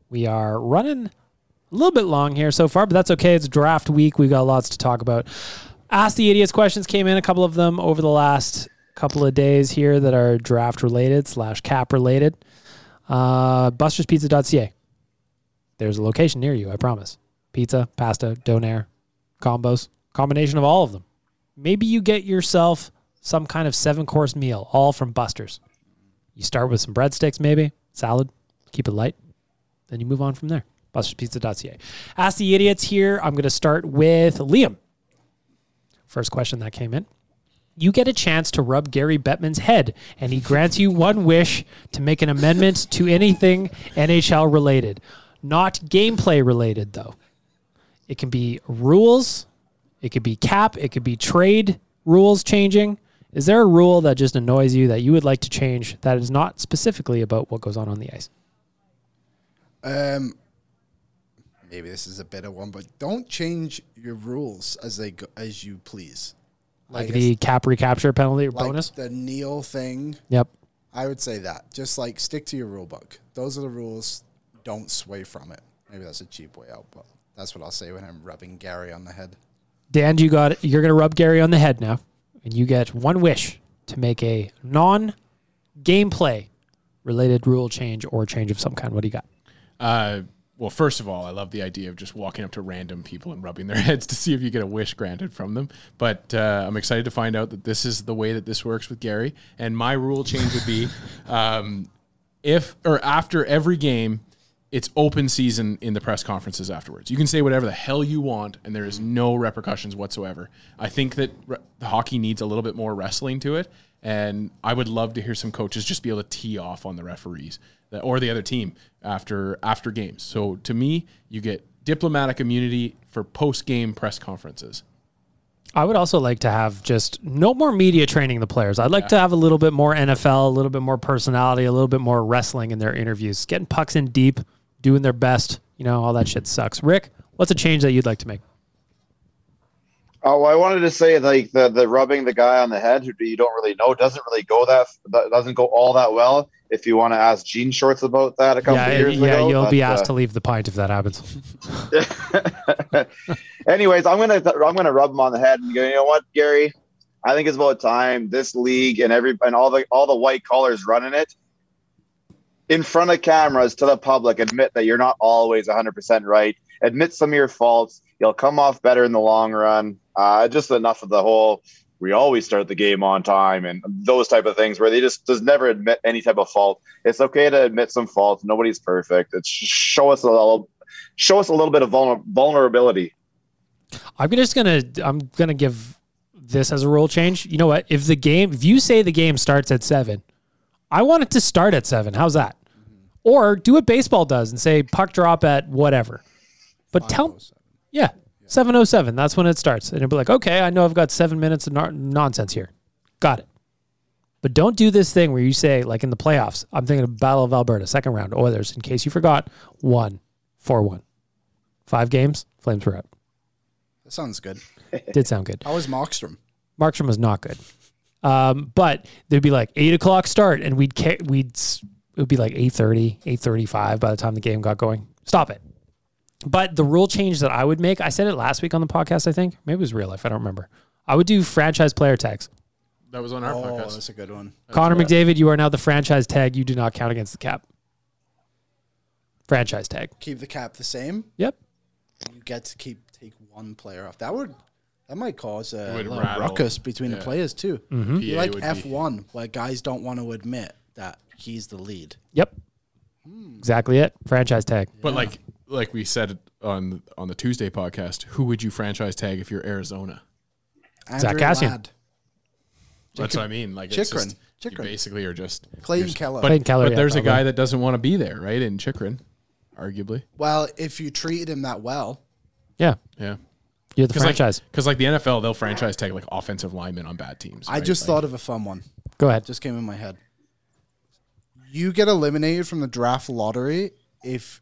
We are running a little bit long here so far, but that's okay. It's draft week. We got lots to talk about. Ask the Idiots questions came in, a couple of them over the last couple of days here that are draft related slash cap related. Uh, busterspizza.ca. There's a location near you, I promise. Pizza, pasta, donair, combos, combination of all of them. Maybe you get yourself some kind of seven course meal, all from Buster's. You start with some breadsticks, maybe salad, keep it light. Then you move on from there. Buster'sPizza.ca. Ask the idiots here. I'm going to start with Liam. First question that came in. You get a chance to rub Gary Bettman's head, and he grants you one wish to make an amendment to anything NHL related. Not gameplay related, though. It can be rules, it could be cap, it could be trade rules changing. Is there a rule that just annoys you that you would like to change that is not specifically about what goes on on the ice? Um, maybe this is a better one, but don't change your rules as they go, as you please. Like the cap recapture penalty or Like bonus? the Neil thing. Yep. I would say that. Just like stick to your rule book. Those are the rules. Don't sway from it. Maybe that's a cheap way out, but that's what I'll say when I'm rubbing Gary on the head. Dan, you got it. you're gonna rub Gary on the head now, and you get one wish to make a non gameplay related rule change or change of some kind. What do you got? Uh, well, first of all, I love the idea of just walking up to random people and rubbing their [LAUGHS] heads to see if you get a wish granted from them. But uh, I'm excited to find out that this is the way that this works with Gary. And my rule change would be [LAUGHS] um, if or after every game, it's open season in the press conferences afterwards. You can say whatever the hell you want, and there is no repercussions whatsoever. I think that re- the hockey needs a little bit more wrestling to it, and I would love to hear some coaches just be able to tee off on the referees that- or the other team after after games. So to me, you get diplomatic immunity for post game press conferences. I would also like to have just no more media training the players. I'd like to have a little bit more NFL, a little bit more personality, a little bit more wrestling in their interviews. Getting pucks in deep, doing their best. You know, all that shit sucks. Rick, what's a change that you'd like to make? Oh, well, I wanted to say like the the rubbing the guy on the head who you don't really know doesn't really go that doesn't go all that well. If you want to ask Gene Shorts about that a couple yeah, of years yeah, ago, you'll be asked uh, to leave the pint if that happens. [LAUGHS] Anyways, I'm gonna I'm gonna rub him on the head and go. You know what, Gary? I think it's about time this league and every and all the all the white collars running it in front of cameras to the public admit that you're not always 100% right. Admit some of your faults. You'll come off better in the long run. Uh, just enough of the whole. We always start the game on time and those type of things where they just does never admit any type of fault. It's okay to admit some faults. Nobody's perfect. It's show us a little, show us a little bit of vulner- vulnerability. I'm just gonna I'm gonna give this as a rule change. You know what? If the game, if you say the game starts at seven, I want it to start at seven. How's that? Or do what baseball does and say puck drop at whatever. But tell, yeah, seven oh seven. That's when it starts, and it'll be like, okay, I know I've got seven minutes of nonsense here. Got it. But don't do this thing where you say, like in the playoffs, I'm thinking of Battle of Alberta, second round, Oilers, in case you forgot, one, four, one. Five games, Flames were up. That sounds good. [LAUGHS] Did sound good. How was Markstrom? Markstrom was not good. Um, but there'd be like eight o'clock start, and we'd ca- we'd would be like 8.30, 8.35 by the time the game got going. Stop it. But the rule change that I would make, I said it last week on the podcast. I think maybe it was real life. I don't remember. I would do franchise player tags. That was on our Oh, podcast. that's a good one. Connor McDavid, you are now the franchise tag. You do not count against the cap. Franchise tag. Keep the cap the same. Yep. You get to keep take one player off. That would that might cause a would little rattle. ruckus between the players too. Mm-hmm. Like F one, where guys don't want to admit that he's the lead. Yep. Exactly it. Franchise tag. But like like we said on on the Tuesday podcast, who would you franchise tag if you're Arizona? Zack Andrew Kassian. Ladd, That's what I mean. Like it's Chychrun. just you Chychrun. basically are just Clayton you're- Keller. But, Clayton Keller, but yeah, there's a probably. guy that doesn't want to be there, right? In Chychrun, arguably. Well, if you treated him that well, Yeah. Yeah. You're the Because franchise. Because like the NFL, they'll franchise tag like offensive linemen on bad teams. I right? just Like, thought of a fun one. Go ahead. Just came in my head. You get eliminated from the draft lottery if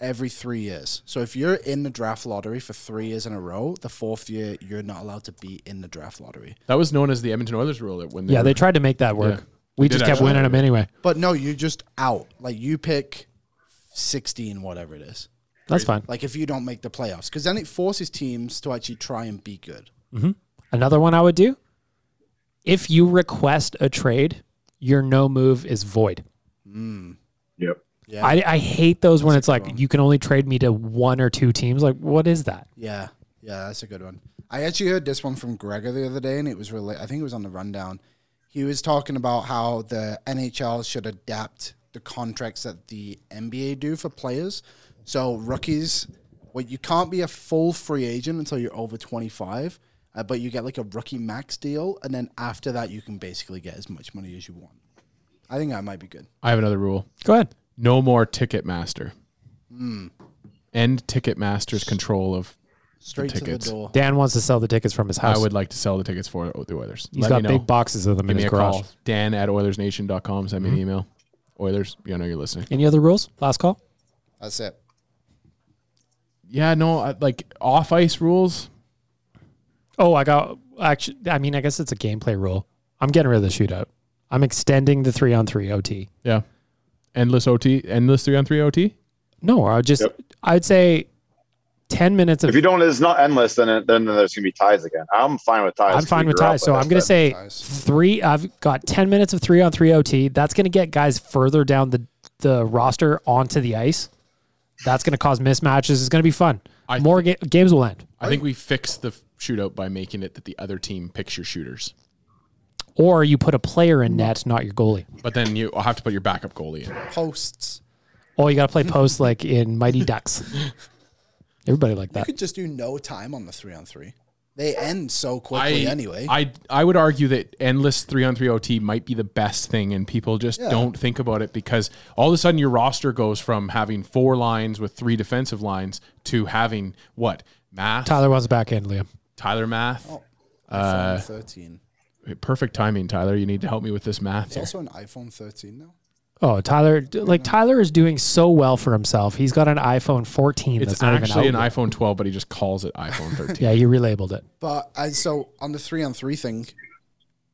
every three years. So if you're in the draft lottery for three years in a row, the fourth year you're not allowed to be in the draft lottery. that was known as the Edmonton Oilers rule. When they Yeah, were- they tried to make that work. Yeah. We just kept winning them anyway. But no, you're just out. Like you pick sixteen, whatever it is. That's fine. Like if you don't make the playoffs, because then it forces teams to actually try and be good. Mm-hmm. Another one I would do if you request a trade, your no move is void. Mm. Yep. Yeah, I, I hate those when That's a it's like one. you can only trade me to one or two teams. Like, what is that? Yeah, yeah, that's a good one. I actually heard this one from Gregor the other day, and it was really. I think it was on the rundown. He was talking about how the NHL should adapt the contracts that the NBA do for players. So rookies, well, you can't be a full free agent until you're over 25, uh, but you get like a rookie max deal, and then after that, you can basically get as much money as you want. I think that might be good. I have another rule. Go ahead. No more Ticketmaster. Hmm. End Ticketmaster's control of Straight to the tickets. door. Dan wants to sell the tickets from his house. I would like to sell the tickets for the Oilers. He's Let got me know. big boxes of them Give in me his a garage. call. Dan at OilersNation.com. Send me an email. Oilers, you know you're listening. Any other rules? Last call. That's it. Yeah, no, I- like off ice rules. Oh, I got actually. I mean, I guess it's a gameplay rule. I'm getting rid of the shootout. I'm extending the three on three OT. Yeah. Endless OT, endless three on three OT. No, I would just. Yep. I'd say ten minutes of If you don't, it's not endless. Then it, then there's gonna be ties again. I'm fine with ties. I'm fine with ties. So I'm going to say Ties. three. I've got 10 minutes of three on three OT. That's going to get guys further down the, the roster onto the ice. That's going to cause mismatches. It's going to be fun. I- More ga- games will end. I think we fixed the shootout by making it that the other team picks your shooters. Or you put a player in net, not your goalie. But then you will have to put your backup goalie in. Posts. Oh, you got to play post like in Mighty Ducks. [LAUGHS] Everybody like that. You that. could just do no time on the three on three. They end so quickly I, anyway. I I would argue that endless three on three OT might be the best thing, and people just Yeah. don't think about it because all of a sudden your roster goes from having four lines with three defensive lines to having what math Tyler wants back end, Liam. Tyler math. Oh. Uh, iPhone 13. Perfect timing, Tyler. You need to help me with this math. It's Here. also an iPhone 13 now. Oh, Tyler! Like Tyler is doing so well for himself. He's got an iPhone 14. It's that's not actually even an yet. iPhone 12, but he just calls it iPhone [LAUGHS] 13. Yeah, you relabeled it. But I, so on the three on three thing,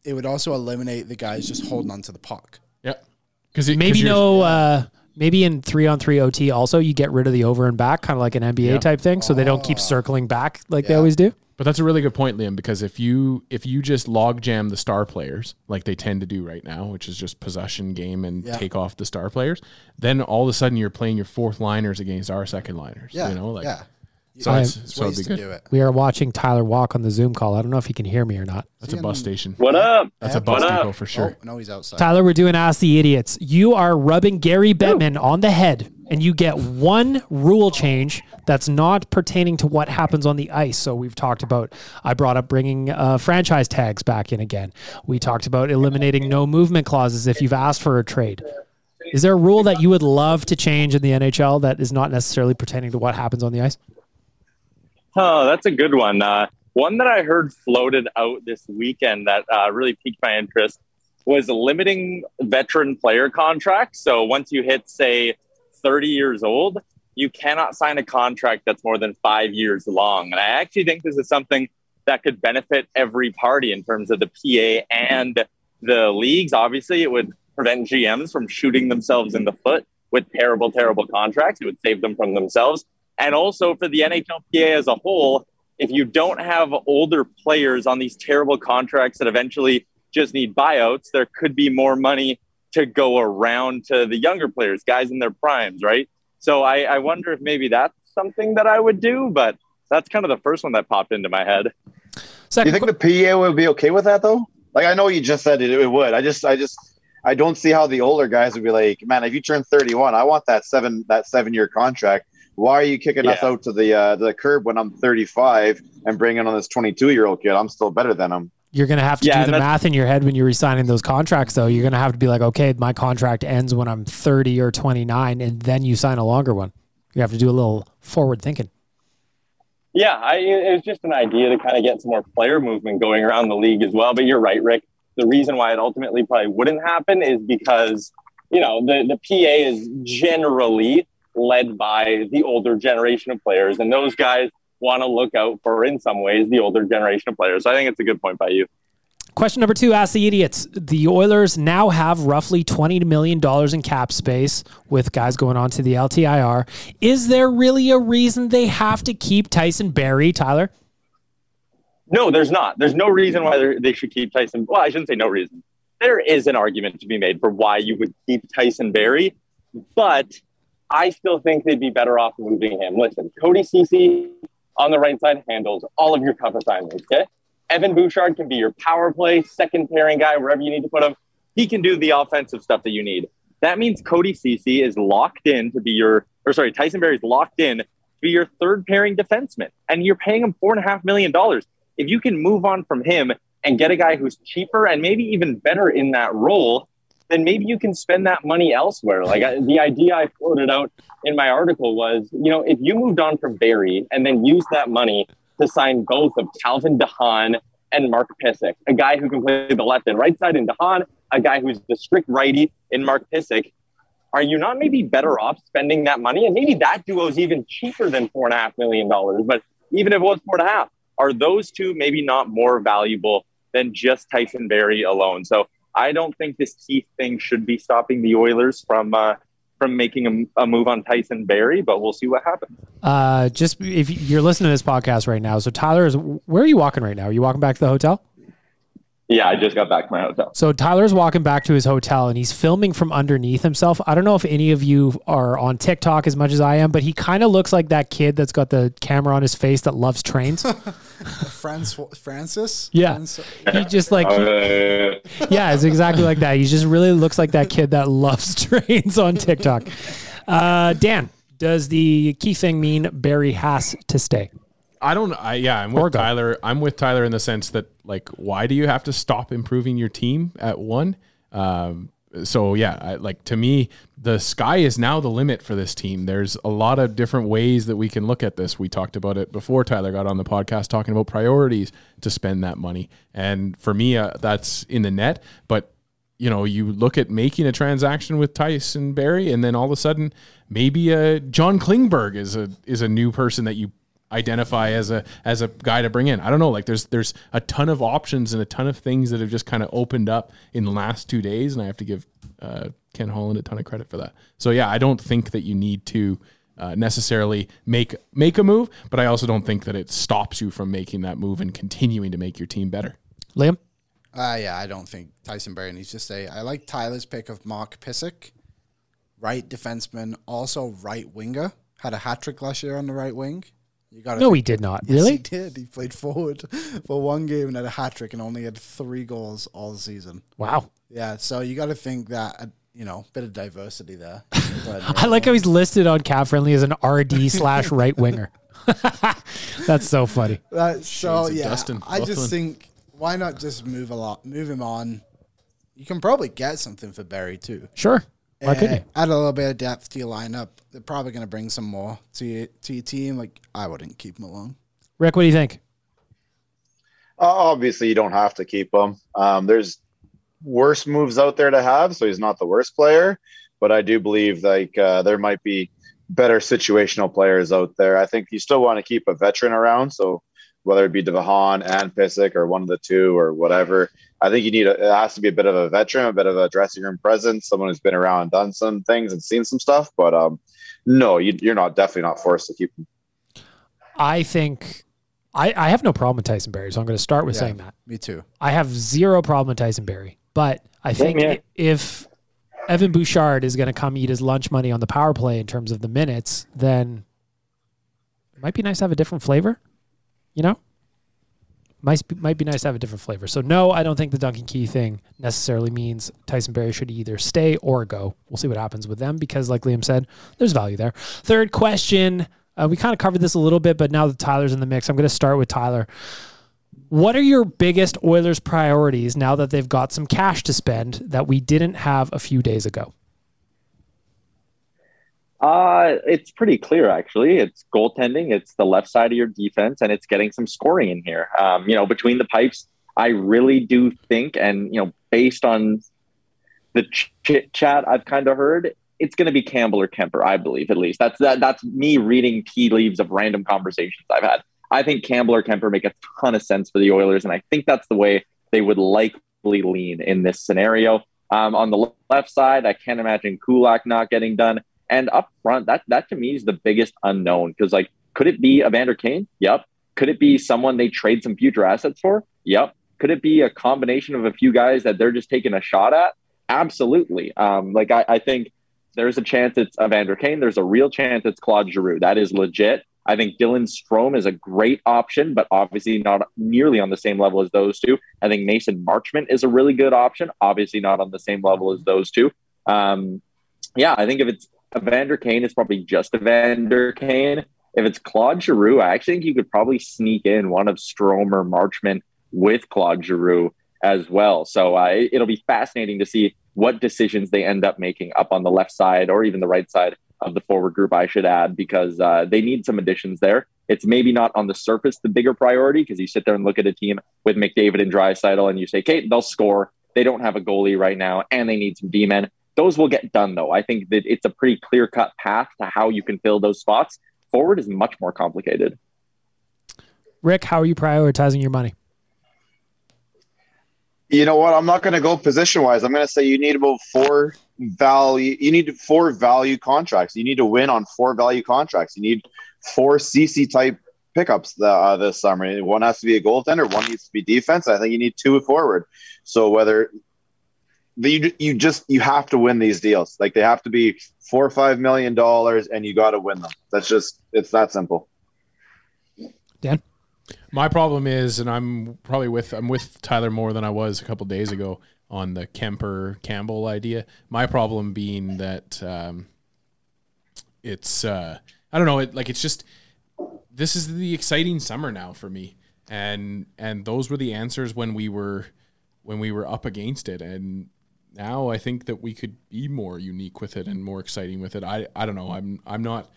it would also eliminate the guys just holding onto the puck. Yeah, because Maybe no. Uh, maybe in three on three OT also you get rid of the over and back, kind of like an NBA Yeah. type thing, so they don't keep oh. circling back like they always do. But that's a really good point, Liam, because if you if you just log jam the star players like they tend to do right now, which is just possession game and Yeah. take off the star players, then all of a sudden you're playing your fourth liners against our second liners. Yeah, you know, like yeah. So I- it's, There's so it'd ways be good. do it. We are watching Tyler walk on the Zoom call. I don't know if he can hear me or not. That's a bus station. What up? That's a bus What up? depot for sure. Oh, no, he's outside. Tyler, we're doing Ask the Idiots. You are rubbing Gary Bettman on the head, and you get one rule change that's not pertaining to what happens on the ice. So we've talked about, I brought up bringing uh, franchise tags back in again. We talked about eliminating no movement clauses if you've asked for a trade. Is there a rule that you would love to change in the NHL that is not necessarily pertaining to what happens on the ice? Oh, that's a good one. Uh, one that I heard floated out this weekend that uh, really piqued my interest was limiting veteran player contracts. So once you hit, say, 30 years old, you cannot sign a contract that's more than five years long. And I actually think this is something that could benefit every party in terms of the PA and the leagues. Obviously, it would prevent GMs from shooting themselves in the foot with terrible, terrible contracts. It would save them from themselves. And also for the NHLPA as a whole, if you don't have older players on these terrible contracts that eventually just need buyouts, there could be more money to go around to the younger players, guys in their primes, right? So I, I wonder if maybe that's something that I would do, but that's kind of the first one that popped into my head. Do you think the PA would be okay with that though? Like I know you just said it, it would. I just, I just, I don't see how the older guys would be like, man, if you turn 31, I want that seven, that seven year contract. Why are you kicking us out to the uh, the curb when I'm 35 and bringing on this 22 year old kid? I'm still better than him. You're going to have to Yeah, do the math in your head when you're resigning those contracts, though. You're going to have to be like, okay, my contract ends when I'm 30 or 29, and then you sign a longer one. You have to do a little forward thinking. Yeah, I, it was just an idea to kind of get some more player movement going around the league as well. But you're right, Rick. The reason why it ultimately probably wouldn't happen is because, you know, the, the PA is generally led by the older generation of players. And those guys want to look out for, in some ways, the older generation of players. So I think it's a good point by you. Question number two Ask the Idiots. The Oilers now have roughly $20 million in cap space with guys going on to the LTIR. Is there really a reason they have to keep Tyson Barrie, Tyler? No, there's not. There's no reason why they should keep Tyson. Well, I shouldn't say no reason. There is an argument to be made for why you would keep Tyson Barrie, but I still think they'd be better off moving him. Listen, Cody Ceci on the right side handles all of your cup assignments. Okay, Evan Bouchard can be your power play second pairing guy wherever you need to put him. He can do the offensive stuff that you need. That means Cody Ceci is locked in to be your, or sorry, Tyson Barrie is locked in to be your third pairing defenseman, and you're paying him four and a half million dollars. If you can move on from him and get a guy who's cheaper and maybe even better in that role, then maybe you can spend that money elsewhere. Like I, the idea I floated out in my article was, you know, if you moved on from Barrie and then used that money to sign both of Calvin de Haan and Mark Pysyk, a guy who can play the left and right side in de Haan, a guy who's the strict righty in Mark Pysyk, are you not maybe better off spending that money? And maybe that duo is even cheaper than four and a half million dollars. But even if it was four and a half, are those two maybe not more valuable than just Tyson Barrie alone? So I don't think this Keith thing should be stopping the Oilers from uh, from making a, a move on Tyson Barrie, but we'll see what happens. Uh, just if you're listening to this podcast right now, so Tyler is, where are you walking right now? Are you walking back to the hotel? Yeah, I just got back to my hotel. So Tyler's walking back to his hotel and he's filming from underneath himself. I don't know if any of you are on TikTok as much as I am, but he kind of looks like that kid that's got the camera on his face that loves trains. [LAUGHS] Franz, Francis? Yeah. Francis- He just like, Uh, yeah, it's exactly like that. He just really looks like that kid that loves [LAUGHS] trains on TikTok. Uh, Dan, does the key thing mean Barrie has to stay? I don't. I yeah. I'm with. Tyler. I'm with Tyler in the sense that like, why do you have to stop improving your team at one? Um, so yeah, I, like to me, the sky is now the limit for this team. There's a lot of different ways that we can look at this. We talked about it before Tyler got on the podcast, talking about priorities to spend that money. And for me, uh, that's in the net. But you know, you look at making a transaction with Tyson Barrie, and then all of a sudden, maybe uh, John Klingberg is a is a new person that you identify as a as a guy to bring in. I don't know. Like there's there's a ton of options and a ton of things that have just kind of opened up in the last two days, and I have to give uh, Ken Holland a ton of credit for that. So yeah, I don't think that you need to uh, necessarily make make a move, but I also don't think that it stops you from making that move and continuing to make your team better. Liam? Uh, yeah, I don't think Tyson Barrie needs to stay. I like Tyler's pick of Mark Pysyk, right defenseman, also right winger. Had a hat trick last year on the right wing. You got No, he did not. Yes, Really? he did. He played forward [LAUGHS] for one game and had a hat trick and only had three goals all season. Wow. Yeah, so you got to think that uh, you know, bit of diversity there. [LAUGHS] But, I like how he's listed on Cap Friendly as an RD [LAUGHS] slash right winger. That's so funny. Uh, so Shades of yeah, Dustin I just Byfuglien. think why not just move a lot, move him on. You can probably get something for Barrie too. Sure. Why couldn't you? Add a little bit of depth to your lineup. They're probably going to bring some more to your, to your team. Like I wouldn't keep him alone. Rick, what do you think? Uh, obviously, you don't have to keep him. Um, there's worse moves out there to have, so he's not the worst player. But I do believe like uh, there might be better situational players out there. I think you still want to keep a veteran around. So whether it be de Haan and Pysyk or one of the two or whatever, I think you need a, it has to be a bit of a veteran, a bit of a dressing room presence, someone who's been around, and done some things, and seen some stuff. But um, no, you, you're not definitely not forced to keep him. I think I, I have no problem with Tyson Barrie, so I'm going to start with Yeah, saying that. Me too. I have zero problem with Tyson Barrie, but I Same think here. if Evan Bouchard is going to come eat his lunch money on the power play in terms of the minutes, then it might be nice to have a different flavor. You know, might might be nice to have a different flavor. So no, I don't think the Duncan Keith thing necessarily means Tyson Barrie should either stay or go. We'll see what happens with them because, like Liam said, there's value there. Third question. Uh, we kind of covered this a little bit, but now that Tyler's in the mix, I'm going to start with Tyler. What are your biggest Oilers priorities now that they've got some cash to spend that we didn't have a few days ago? Uh, it's pretty clear actually. It's goaltending, it's the left side of your defense, and it's getting some scoring in here. Um, you know, between the pipes, I really do think, and you know, based on the chit chat I've kind of heard, it's going to be Campbell or Kuemper. I believe, at least that's that. That's me reading tea leaves of random conversations I've had. I think Campbell or Kuemper make a ton of sense for the Oilers, and I think that's the way they would likely lean in this scenario. Um, on the left side, I can't imagine Kulak not getting done. And up front, that that to me is the biggest unknown because like, could it be Evander Kane? Yep. Could it be someone they trade some future assets for? Yep. Could it be a combination of a few guys that they're just taking a shot at? Absolutely. Um, like I, I think there's a chance it's Evander Kane. There's a real chance it's Claude Giroux. That is legit. I think Dylan Strome is a great option, but obviously not nearly on the same level as those two. I think Mason Marchment is a really good option, obviously not on the same level as those two. Um, yeah, I think if it's Evander Kane, is probably just Evander Kane. If it's Claude Giroux, I actually think you could probably sneak in one of Strome or Marchment with Claude Giroux as well. So uh, it- it'll be fascinating to see what decisions they end up making up on the left side or even the right side of the forward group, I should add, because uh, they need some additions there. It's maybe not on the surface the bigger priority because you sit there and look at a team with McDavid and Draisaitl and you say, Kate, they'll score. They don't have a goalie right now and they need some D men. Those will get done though. I think that it's a pretty clear cut path to how you can fill those spots. Forward is much more complicated. Rick, how are you prioritizing your money? You know what? I'm not going to go position wise. I'm going to say you need about four value. You need four value contracts. You need to win on four value contracts. You need four Ceci type pickups uh, this summer. One has to be a goaltender. One needs to be defense. I think you need two forward. So whether you you just you have to win these deals. Like they have to be four or five million dollars, and you got to win them. That's just it's that simple. Dan? My problem is, and I'm probably with I'm with Tyler more than I was a couple days ago on the Kuemper Campbell idea. My problem being that um, it's uh, I don't know, it like it's just this is the exciting summer now for me, and and those were the answers when we were when we were up against it, and now I think that we could be more unique with it and more exciting with it. I I don't know. I'm I'm not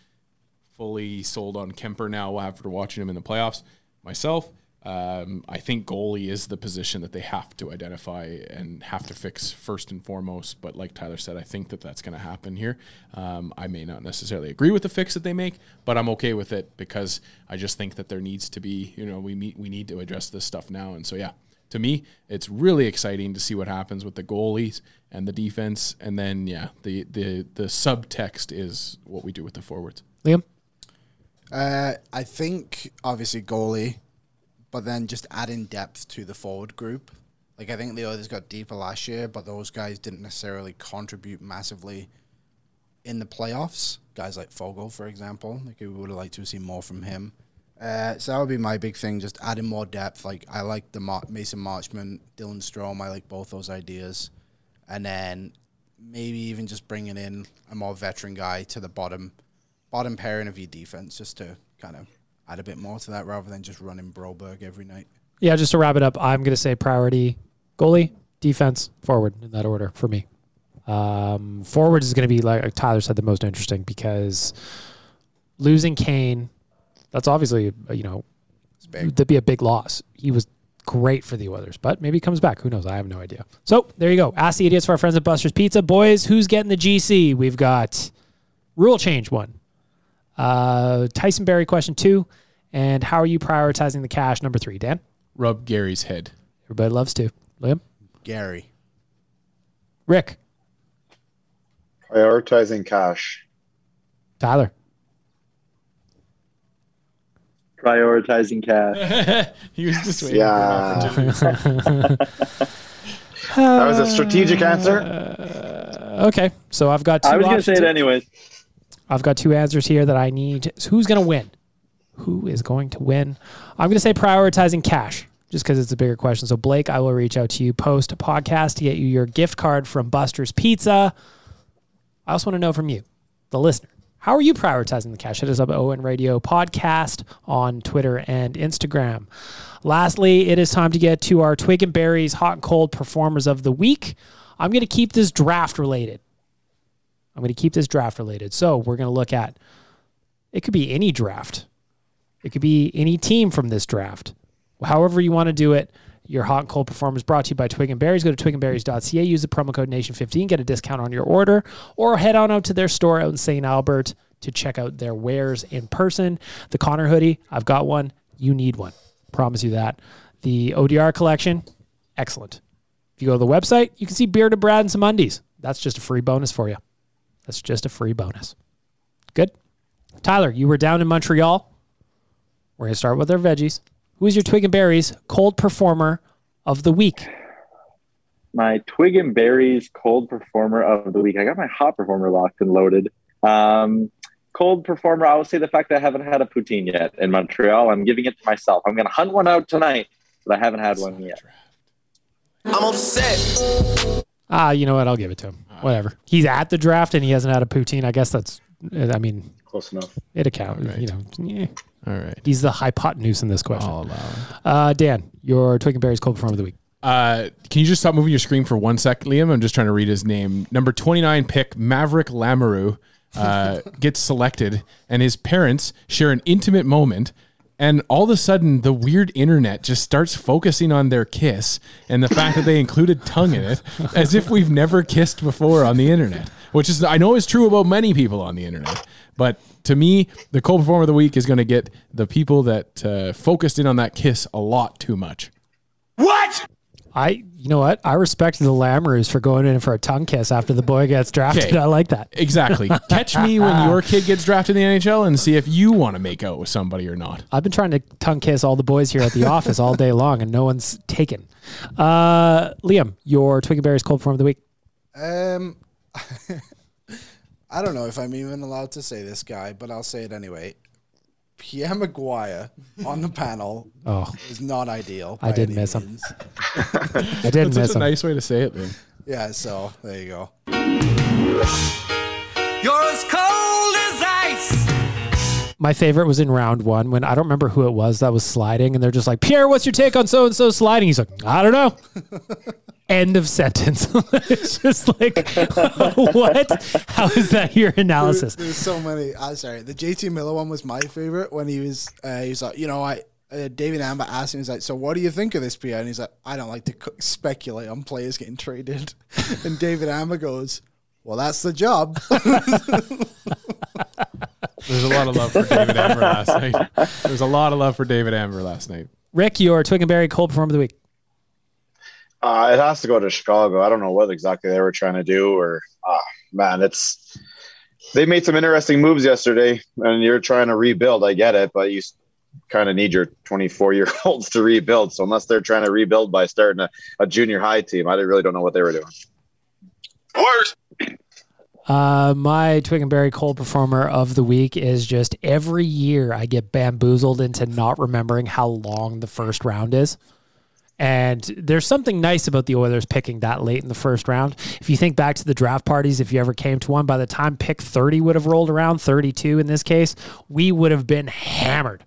fully sold on Kuemper now after watching him in the playoffs myself. Um, I think goalie is the position that they have to identify and have to fix first and foremost. But like Tyler said, I think that that's going to happen here. Um, I may not necessarily agree with the fix that they make, but I'm okay with it because I just think that there needs to be, you know, we meet, we need to address this stuff now. And so, yeah, to me, it's really exciting to see what happens with the goalies and the defense. And then, yeah, the the the subtext is what we do with the forwards. Liam? Uh, I think obviously goalie, but then just adding depth to the forward group. Like I think the others got deeper last year, but those guys didn't necessarily contribute massively in the playoffs. Guys like Foegele, for example, like we would have liked to see more from him. Uh, so that would be my big thing, just adding more depth. Like I like the Mar- Mason Marchment, Dylan Strome. I like both those ideas, and then maybe even just bringing in a more veteran guy to the bottom, bottom pairing of your defense, just to kind of add a bit more to that, rather than just running Broberg every night. Yeah, just to wrap it up, I'm going to say priority goalie, defense, forward in that order for me. Um, forward is going to be like Tyler said, the most interesting because losing Kane, that's obviously uh, you know that'd be a big loss. He was great for the Oilers, but maybe he comes back. Who knows? I have no idea. So there you go. Ask the idiots for our friends at Buster's Pizza, boys. Who's getting the GC? We've got rule change one, uh, Tyson Barrie question two, and how are you prioritizing the cash number three? Dan, Rub Gary's head. everybody loves to. Liam, Gary, Rick, Prioritizing cash. Tyler. Prioritizing cash. [LAUGHS] he was just waiting Yeah. for. [LAUGHS] [LAUGHS] That was a strategic answer. Uh, okay, so I've got two. I was going to say it anyways. I've got two answers here that I need. So who's going to win? Who is going to win? I'm going to say prioritizing cash, just because it's a bigger question. So Blake, I will reach out to you post a podcast to get you your gift card from Buster's Pizza. I also want to know from you, the listener. How are you prioritizing the cash? Hit us up at ON Radio Podcast on Twitter and Instagram. Lastly, it is time to get to our Twig and Berries hot and cold performers of the week. I'm going to keep this draft related. I'm going to keep this draft related. So we're going to look at it could be any draft. It could be any team from this draft. However you want to do it. Your hot and cold performance brought to you by Twig and Berries. Go to twigandberries.ca, use the promo code Nation15, get a discount on your order, or head on out to their store out in St. Albert to check out their wares in person. The Connor hoodie, I've got one. You need one. Promise you that. The ODR collection, excellent. If you go to the website, you can see Bearded Brad and some undies. That's just a free bonus for you. That's just a free bonus. Good. Tyler, you were down in Montreal. We're going to start with our veggies. Who is your Twig and Berries cold performer of the week? My Twig and Berries cold performer of the week. I got my hot performer locked and loaded. Um, cold performer, I will say the fact that I haven't had a poutine yet in Montreal. I'm giving it to myself. I'm going to hunt one out tonight, but I haven't had one yet. I'm upset. Ah, you know what? I'll give it to him. Whatever. He's at the draft and he hasn't had a poutine. I guess that's, I mean, Close enough. it accounts. You know, yeah. All right. He's the hypotenuse in this question. I'll allow it. Uh, Dan, your Twig and Berries cold performer of the week. Uh, can you just stop moving your screen for one sec, Liam? I'm just trying to read his name. Number 29 pick, Maverick Lamoureux, uh, [LAUGHS] gets selected, and his parents share an intimate moment. And all of a sudden, the weird internet just starts focusing on their kiss and the fact that they included tongue in it, as if we've never kissed before on the internet, which is, I know, is true about many people on the internet. But to me, the cold performer of the week is going to get the people that uh, focused in on that kiss a lot too much. What? I, you know what? I respect the Lamoureux for going in for a tongue kiss after the boy gets drafted. Okay. I like that. Exactly. [LAUGHS] Catch me when your kid gets drafted in the NHL and see if you want to make out with somebody or not. I've been trying to tongue kiss all the boys here at the office all day long, and no one's taken. Uh, Liam, your Twig and Berries cold performer of the week. Um, [LAUGHS] I don't know if I'm even allowed to say this guy, but I'll say it anyway. Pierre McGuire on the panel [LAUGHS] Oh. is not ideal. I did any miss him. means. [LAUGHS] I did That's miss such a nice way to say it, man. Yeah, so there you go. You're as cold as ice. My favorite was in round one when I don't remember who it was that was sliding, and they're just like, Pierre, what's your take on so and so sliding? He's like, I don't know. [LAUGHS] End of sentence. [LAUGHS] it's just like, what? How is that your analysis? There's so many. I'm sorry. The JT Miller one was my favorite when he was. Uh, he was like, you know, I uh, David Amber asked him, he's like, "So what do you think of this PI?" And he's like, "I don't like to co- speculate on players getting traded." [LAUGHS] and David Amber goes, "Well, that's the job." [LAUGHS] There's a lot of love for David Amber last night. There's a lot of love for David Amber last night. Rick, your Twig and Berry cold performer of the week. Uh, it has to go to Chicago. I don't know what exactly they were trying to do, or ah, man, it's they made some interesting moves yesterday, and you're trying to rebuild. I get it, but you kind of need your 24 year olds [LAUGHS] to rebuild. So unless they're trying to rebuild by starting a, a junior high team, I really don't know what they were doing. Uh, my Twig and Berry cold performer of the week is just every year I get bamboozled into not remembering how long the first round is. And there's something nice about the Oilers picking that late in the first round. If you think back to the draft parties, if you ever came to one, by the time pick 30 would have rolled around, 32 in this case, we would have been hammered.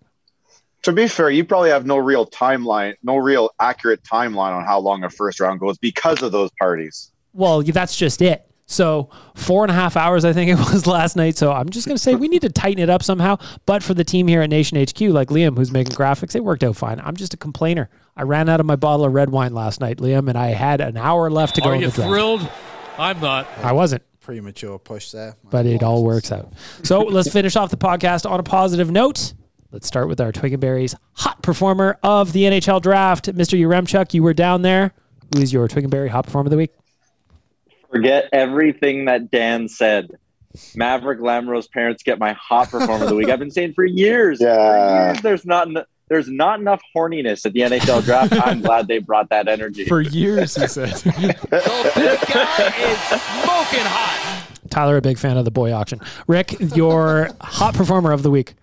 To be fair, you probably have no real timeline, no real accurate timeline on how long a first round goes because of those parties. Well, that's just it. So four and a half hours, I think it [LAUGHS] was last night. So I'm just going to say we need to tighten it up somehow. But for the team here at Nation HQ, like Liam, who's making graphics, it worked out fine. I'm just a complainer. I ran out of my bottle of red wine last night, Liam, and I had an hour left to go. Are in you the draft. thrilled? I'm not. I wasn't, Premature push there. but it all works out. So [LAUGHS] let's finish off the podcast on a positive note. Let's start with our Twig and Berries hot performer of the NHL draft, Mr. Yaremchuk. You were down there. Who is your Twig and Berry hot performer of the week? Forget everything that Dan said. Maverick Lamoureux's parents get my hot performer of the week. I've been saying for years. For Yeah. years there's not there's not enough horniness at the NHL draft. I'm [LAUGHS] glad they brought that energy. For years, he said. [LAUGHS] This guy is smoking hot. Tyler, a big fan of the boy auction. Rick, your hot performer of the week.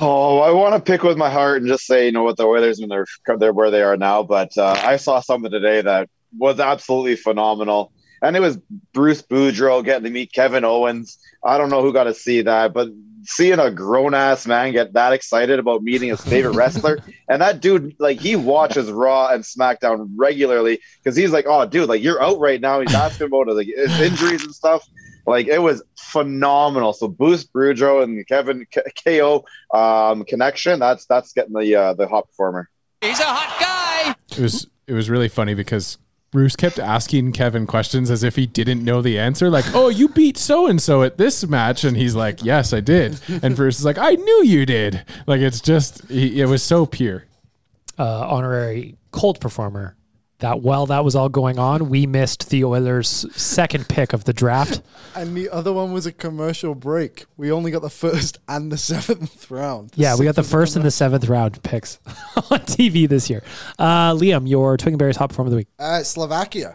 Oh, I want to pick with my heart and just say, you know what, the Oilers and they're, they're where they are now. But uh, I saw something today that was absolutely phenomenal. And it was Bruce Boudreau getting to meet Kevin Owens. I don't know who got to see that, but seeing a grown ass man get that excited about meeting his favorite wrestler, [LAUGHS] and that dude, like, he watches Raw and SmackDown regularly because he's like, oh, dude, like, you're out right now. He's [LAUGHS] asking about like, his injuries and stuff. Like, it was phenomenal. So, Bruce Boudreau and Kevin K- KO um, connection, that's that's getting the uh, the hot performer. He's a hot guy. It was it was really funny because Bruce kept asking Kevin questions as if he didn't know the answer. Like, "Oh, you beat so and so at this match," and he's like, "Yes, I did." And Bruce is like, "I knew you did." Like, it's just he, it was so pure. Uh, honorary cold performer. That while that was all going on, we missed the Oilers' second pick of the draft. [LAUGHS] And the other one was a commercial break. We only got the first [LAUGHS] and the seventh round. Yeah, we got the sixth first and the seventh round picks [LAUGHS] on TV this year. Uh, Liam, your Twig and Berries hot performer of the week. Uh, Slovakia.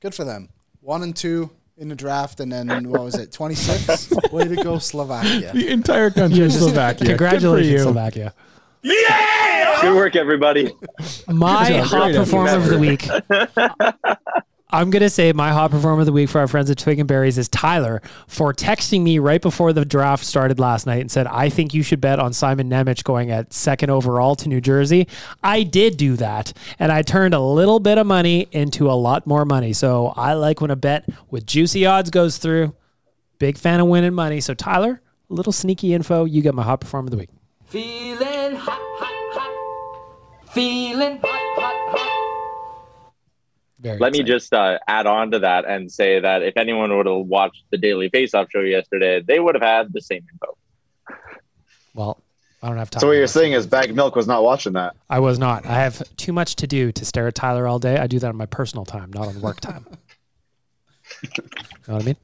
Good for them. One and two in the draft, and then what was it? Twenty six. Way to go, Slovakia. The entire country Yeah, of Slovakia. Congratulations, Good for you. Slovakia. Good work, everybody. My hot performer of the week. [LAUGHS] I'm going to say my hot performer of the week for our friends at Twig and Berries is Tyler for texting me right before the draft started last night and said, I think you should bet on Simon Nemec going at second overall to New Jersey. I did do that, and I turned a little bit of money into a lot more money. So I like when a bet with juicy odds goes through. Big fan of winning money. So, Tyler, a little sneaky info. You get my hot performer of the week. Feeling hot, hot, hot. Feeling hot, hot, hot. Very Let me just uh, add on to that and say that if anyone would have watched the Daily Faceoff show yesterday, they would have had the same info. Well, I don't have time. So what you're saying is Bag Milk was not watching that. I was not. I have too much to do to stare at Tyler all day. I do that on my personal time, not on work time. You [LAUGHS] know what I mean?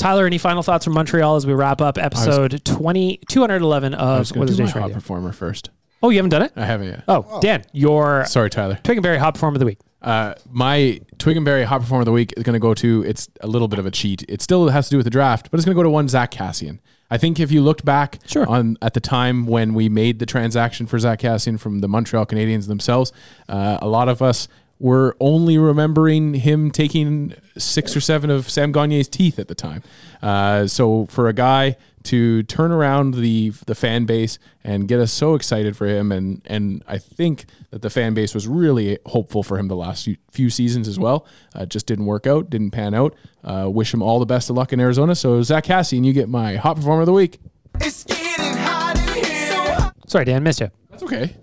Tyler, any final thoughts from Montreal as we wrap up episode 20, 211 I was of going What to is do my Nation hot Radio? performer first. Oh, you haven't done it? I haven't yet. Oh, Dan, your Sorry, Tyler. Twig and Berry hot performer of the week. Uh, my Twig and Berry hot performer of the week is going to go to. It's a little bit of a cheat. It still has to do with the draft, but it's going to go to one Zack Kassian. I think if you looked back Sure. on at the time when we made the transaction for Zack Kassian from the Montreal Canadiens themselves, uh, a lot of us were only remembering him taking six or seven of Sam Gagne's teeth at the time. Uh, so for a guy to turn around the the fan base and get us so excited for him, and and I think that the fan base was really hopeful for him the last few- few seasons as well. Uh, just didn't work out, didn't pan out. Uh, wish him all the best of luck in Arizona. So Zack Kassian, you get my hot performer of the week. It's getting hot in here. Sorry, Dan, missed you. That's okay.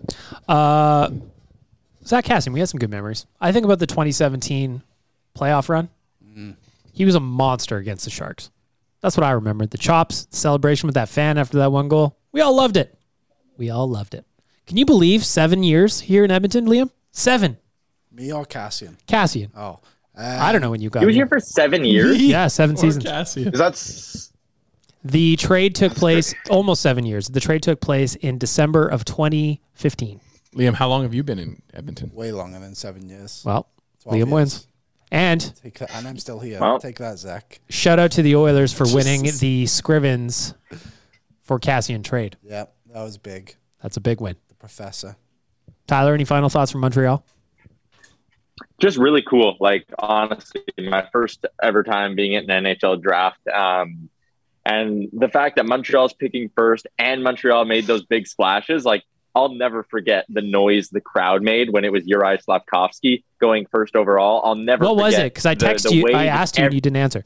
Uh, Zack Kassian, we had some good memories. I think about the 2017 playoff run. He was a monster against the Sharks. That's what I remember. The chops, the celebration with that fan after that one goal. We all loved it. We all loved it. Can you believe seven years here in Edmonton, Liam? Seven. Me or Kassian? Kassian. Oh, I don't know when you got He was here. here for seven years. [LAUGHS] Yeah, seven Or seasons. Kassian. Is that s- The trade took place almost seven years. The trade took place in December of 2015. Liam, how long have you been in Edmonton? way longer than seven years. Well, Liam years. wins. And Take that, and I'm still here. Well. Take that, Zack. shout out to the Oilers for winning the Scrivens for Kassian trade. Yeah, that was big. That's a big win. The professor. Tyler, any final thoughts from Montreal? just really cool. Like honestly, my first ever time being at an NHL draft. Um, and the fact that Montreal's picking first and Montreal made those big splashes, like I'll never forget the noise the crowd made when it was Uri Slafkovsky going first overall. I'll never. What was it? Because I texted you, I asked you, and you didn't answer.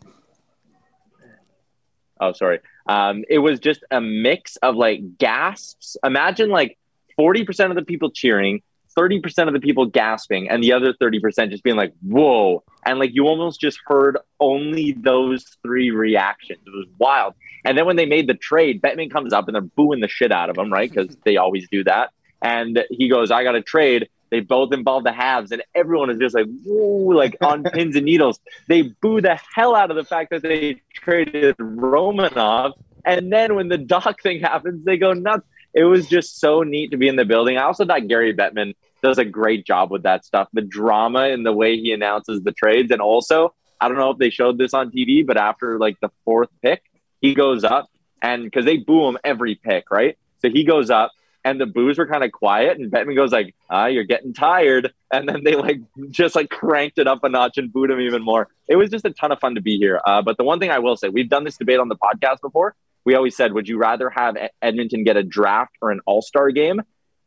Oh, sorry. Um, it was just a mix of like gasps. Imagine like 40% of the people cheering, 30% of the people gasping, and the other 30% just being like, whoa. And like you almost just heard only those three reactions. It was wild. And then when they made the trade, Bettman comes up and they're booing the shit out of him, right? Because they always do that. And he goes, I got a trade. They both involve the Habs, and everyone is just like, whoa, like on [LAUGHS] pins and needles. They boo the hell out of the fact that they traded Romanov. And then when the [LAUGHS] Dach thing happens, they go nuts. It was just so neat to be in the building. I also thought Gary Bettman does a great job with that stuff. The drama and the way he announces the trades. And also, I don't know if they showed this on TV, but after like the fourth pick, he goes up and because they boo him every pick, right? So he goes up and the boos were kind of quiet and Bettman goes like, ah, you're getting tired. And then they like just like cranked it up a notch and booed him even more. It was just a ton of fun to be here. Uh, but the one thing I will say, we've done this debate on the podcast before. We always said, would you rather have Edmonton get a draft or an all-star game?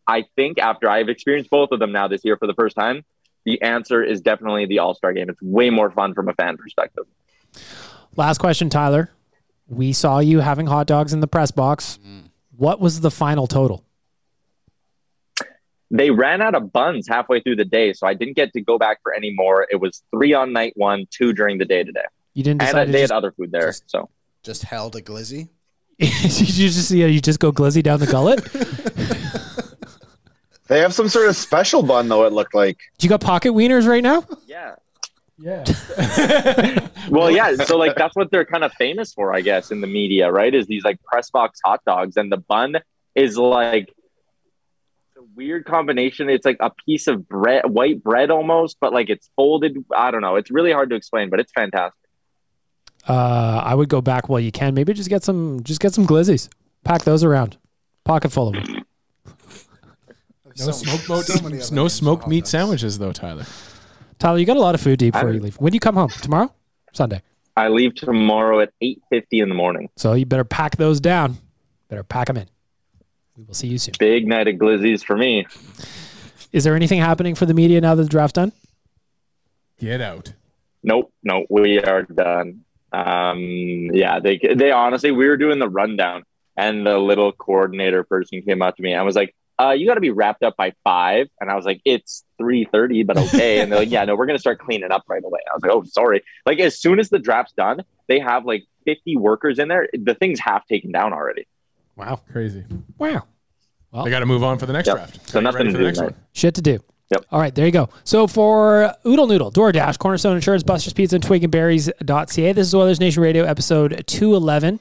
I think after I've experienced both of them now this year for the first time, the answer is definitely the all-star game. It's way more fun from a fan perspective. Last question, Tyler. We saw you having hot dogs in the press box. Mm. What was the final total? They ran out of buns halfway through the day, so I didn't get to go back for any more. It was three on night one, two during the day today. You didn't decide to they just, had other food there. So Just held a glizzy. Did [LAUGHS] you just yeah, you just go glizzy down the gullet? [LAUGHS] they have some sort of special bun though. It looked like. Do you got pocket wieners right now? yeah. Yeah. [LAUGHS] Well, yeah. So like that's what they're kind of famous for, I guess, in the media, right? Is these like press box hot dogs, and the bun is like a weird combination. It's like a piece of bread, white bread almost, but like it's folded. I don't know. It's really hard to explain, but it's fantastic. Uh, I would go back while you can. Maybe just get some just get some glizzies. Pack those around. Pocket full of them. No smoke boat. so many no names for smoked meat dogs. sandwiches though, Tyler. Tyler, you got a lot of food to eat before I- you leave. When do you come home? Tomorrow? Sunday. I leave tomorrow at eight fifty in the morning. So you better pack those down. Better pack them in. We will see you soon. Big night of glizzies for me. Is there anything happening for the media now that the draft's done? Get out. Nope, no, we are done. Um, yeah, they they honestly, we were doing the rundown, and the little coordinator person came up to me and was like, uh, "You got to be wrapped up by five. and I was like, "It's three thirty, but okay." And they're like, "Yeah, no, we're gonna start cleaning up right away." I was like, "Oh, sorry." Like as soon as the draft's done, they have like fifty workers in there. The thing's half taken down already. Wow. Crazy. Wow. Well, They got to move on for the next Yep. draft. So Gotta get nothing ready to for do the next one. Shit to do. Yep. All right, there you go. So for Oodle Noodle, DoorDash, Cornerstone Insurance, Buster's Pizza, and Twig and TwigandBerries.ca. This is Oilers Nation Radio, episode 211.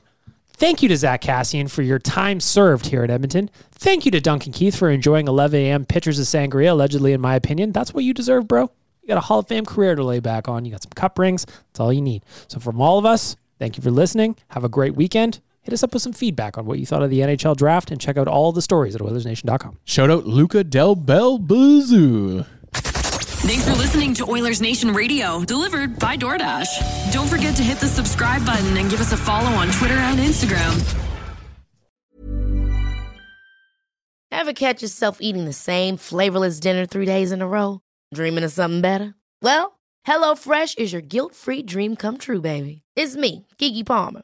Thank you to Zach Cassian for your time served here at Edmonton. Thank you to Duncan Keith for enjoying 11 a.m. pitchers of sangria, allegedly, in my opinion. That's what you deserve, bro. You got a Hall of Fame career to lay back on. You got some cup rings. That's all you need. So from all of us, thank you for listening. Have a great weekend. Hit us up with some feedback on what you thought of the NHL draft and check out all the stories at OilersNation.com. Shout out Luca Del Bel Belluz. Thanks for listening to Oilers Nation Radio, delivered by DoorDash. Don't forget to hit the subscribe button and give us a follow on Twitter and Instagram. Ever catch yourself eating the same flavorless dinner three days in a row? Dreaming of something better? Well, HelloFresh is your guilt free dream come true, baby. It's me, Keke Palmer.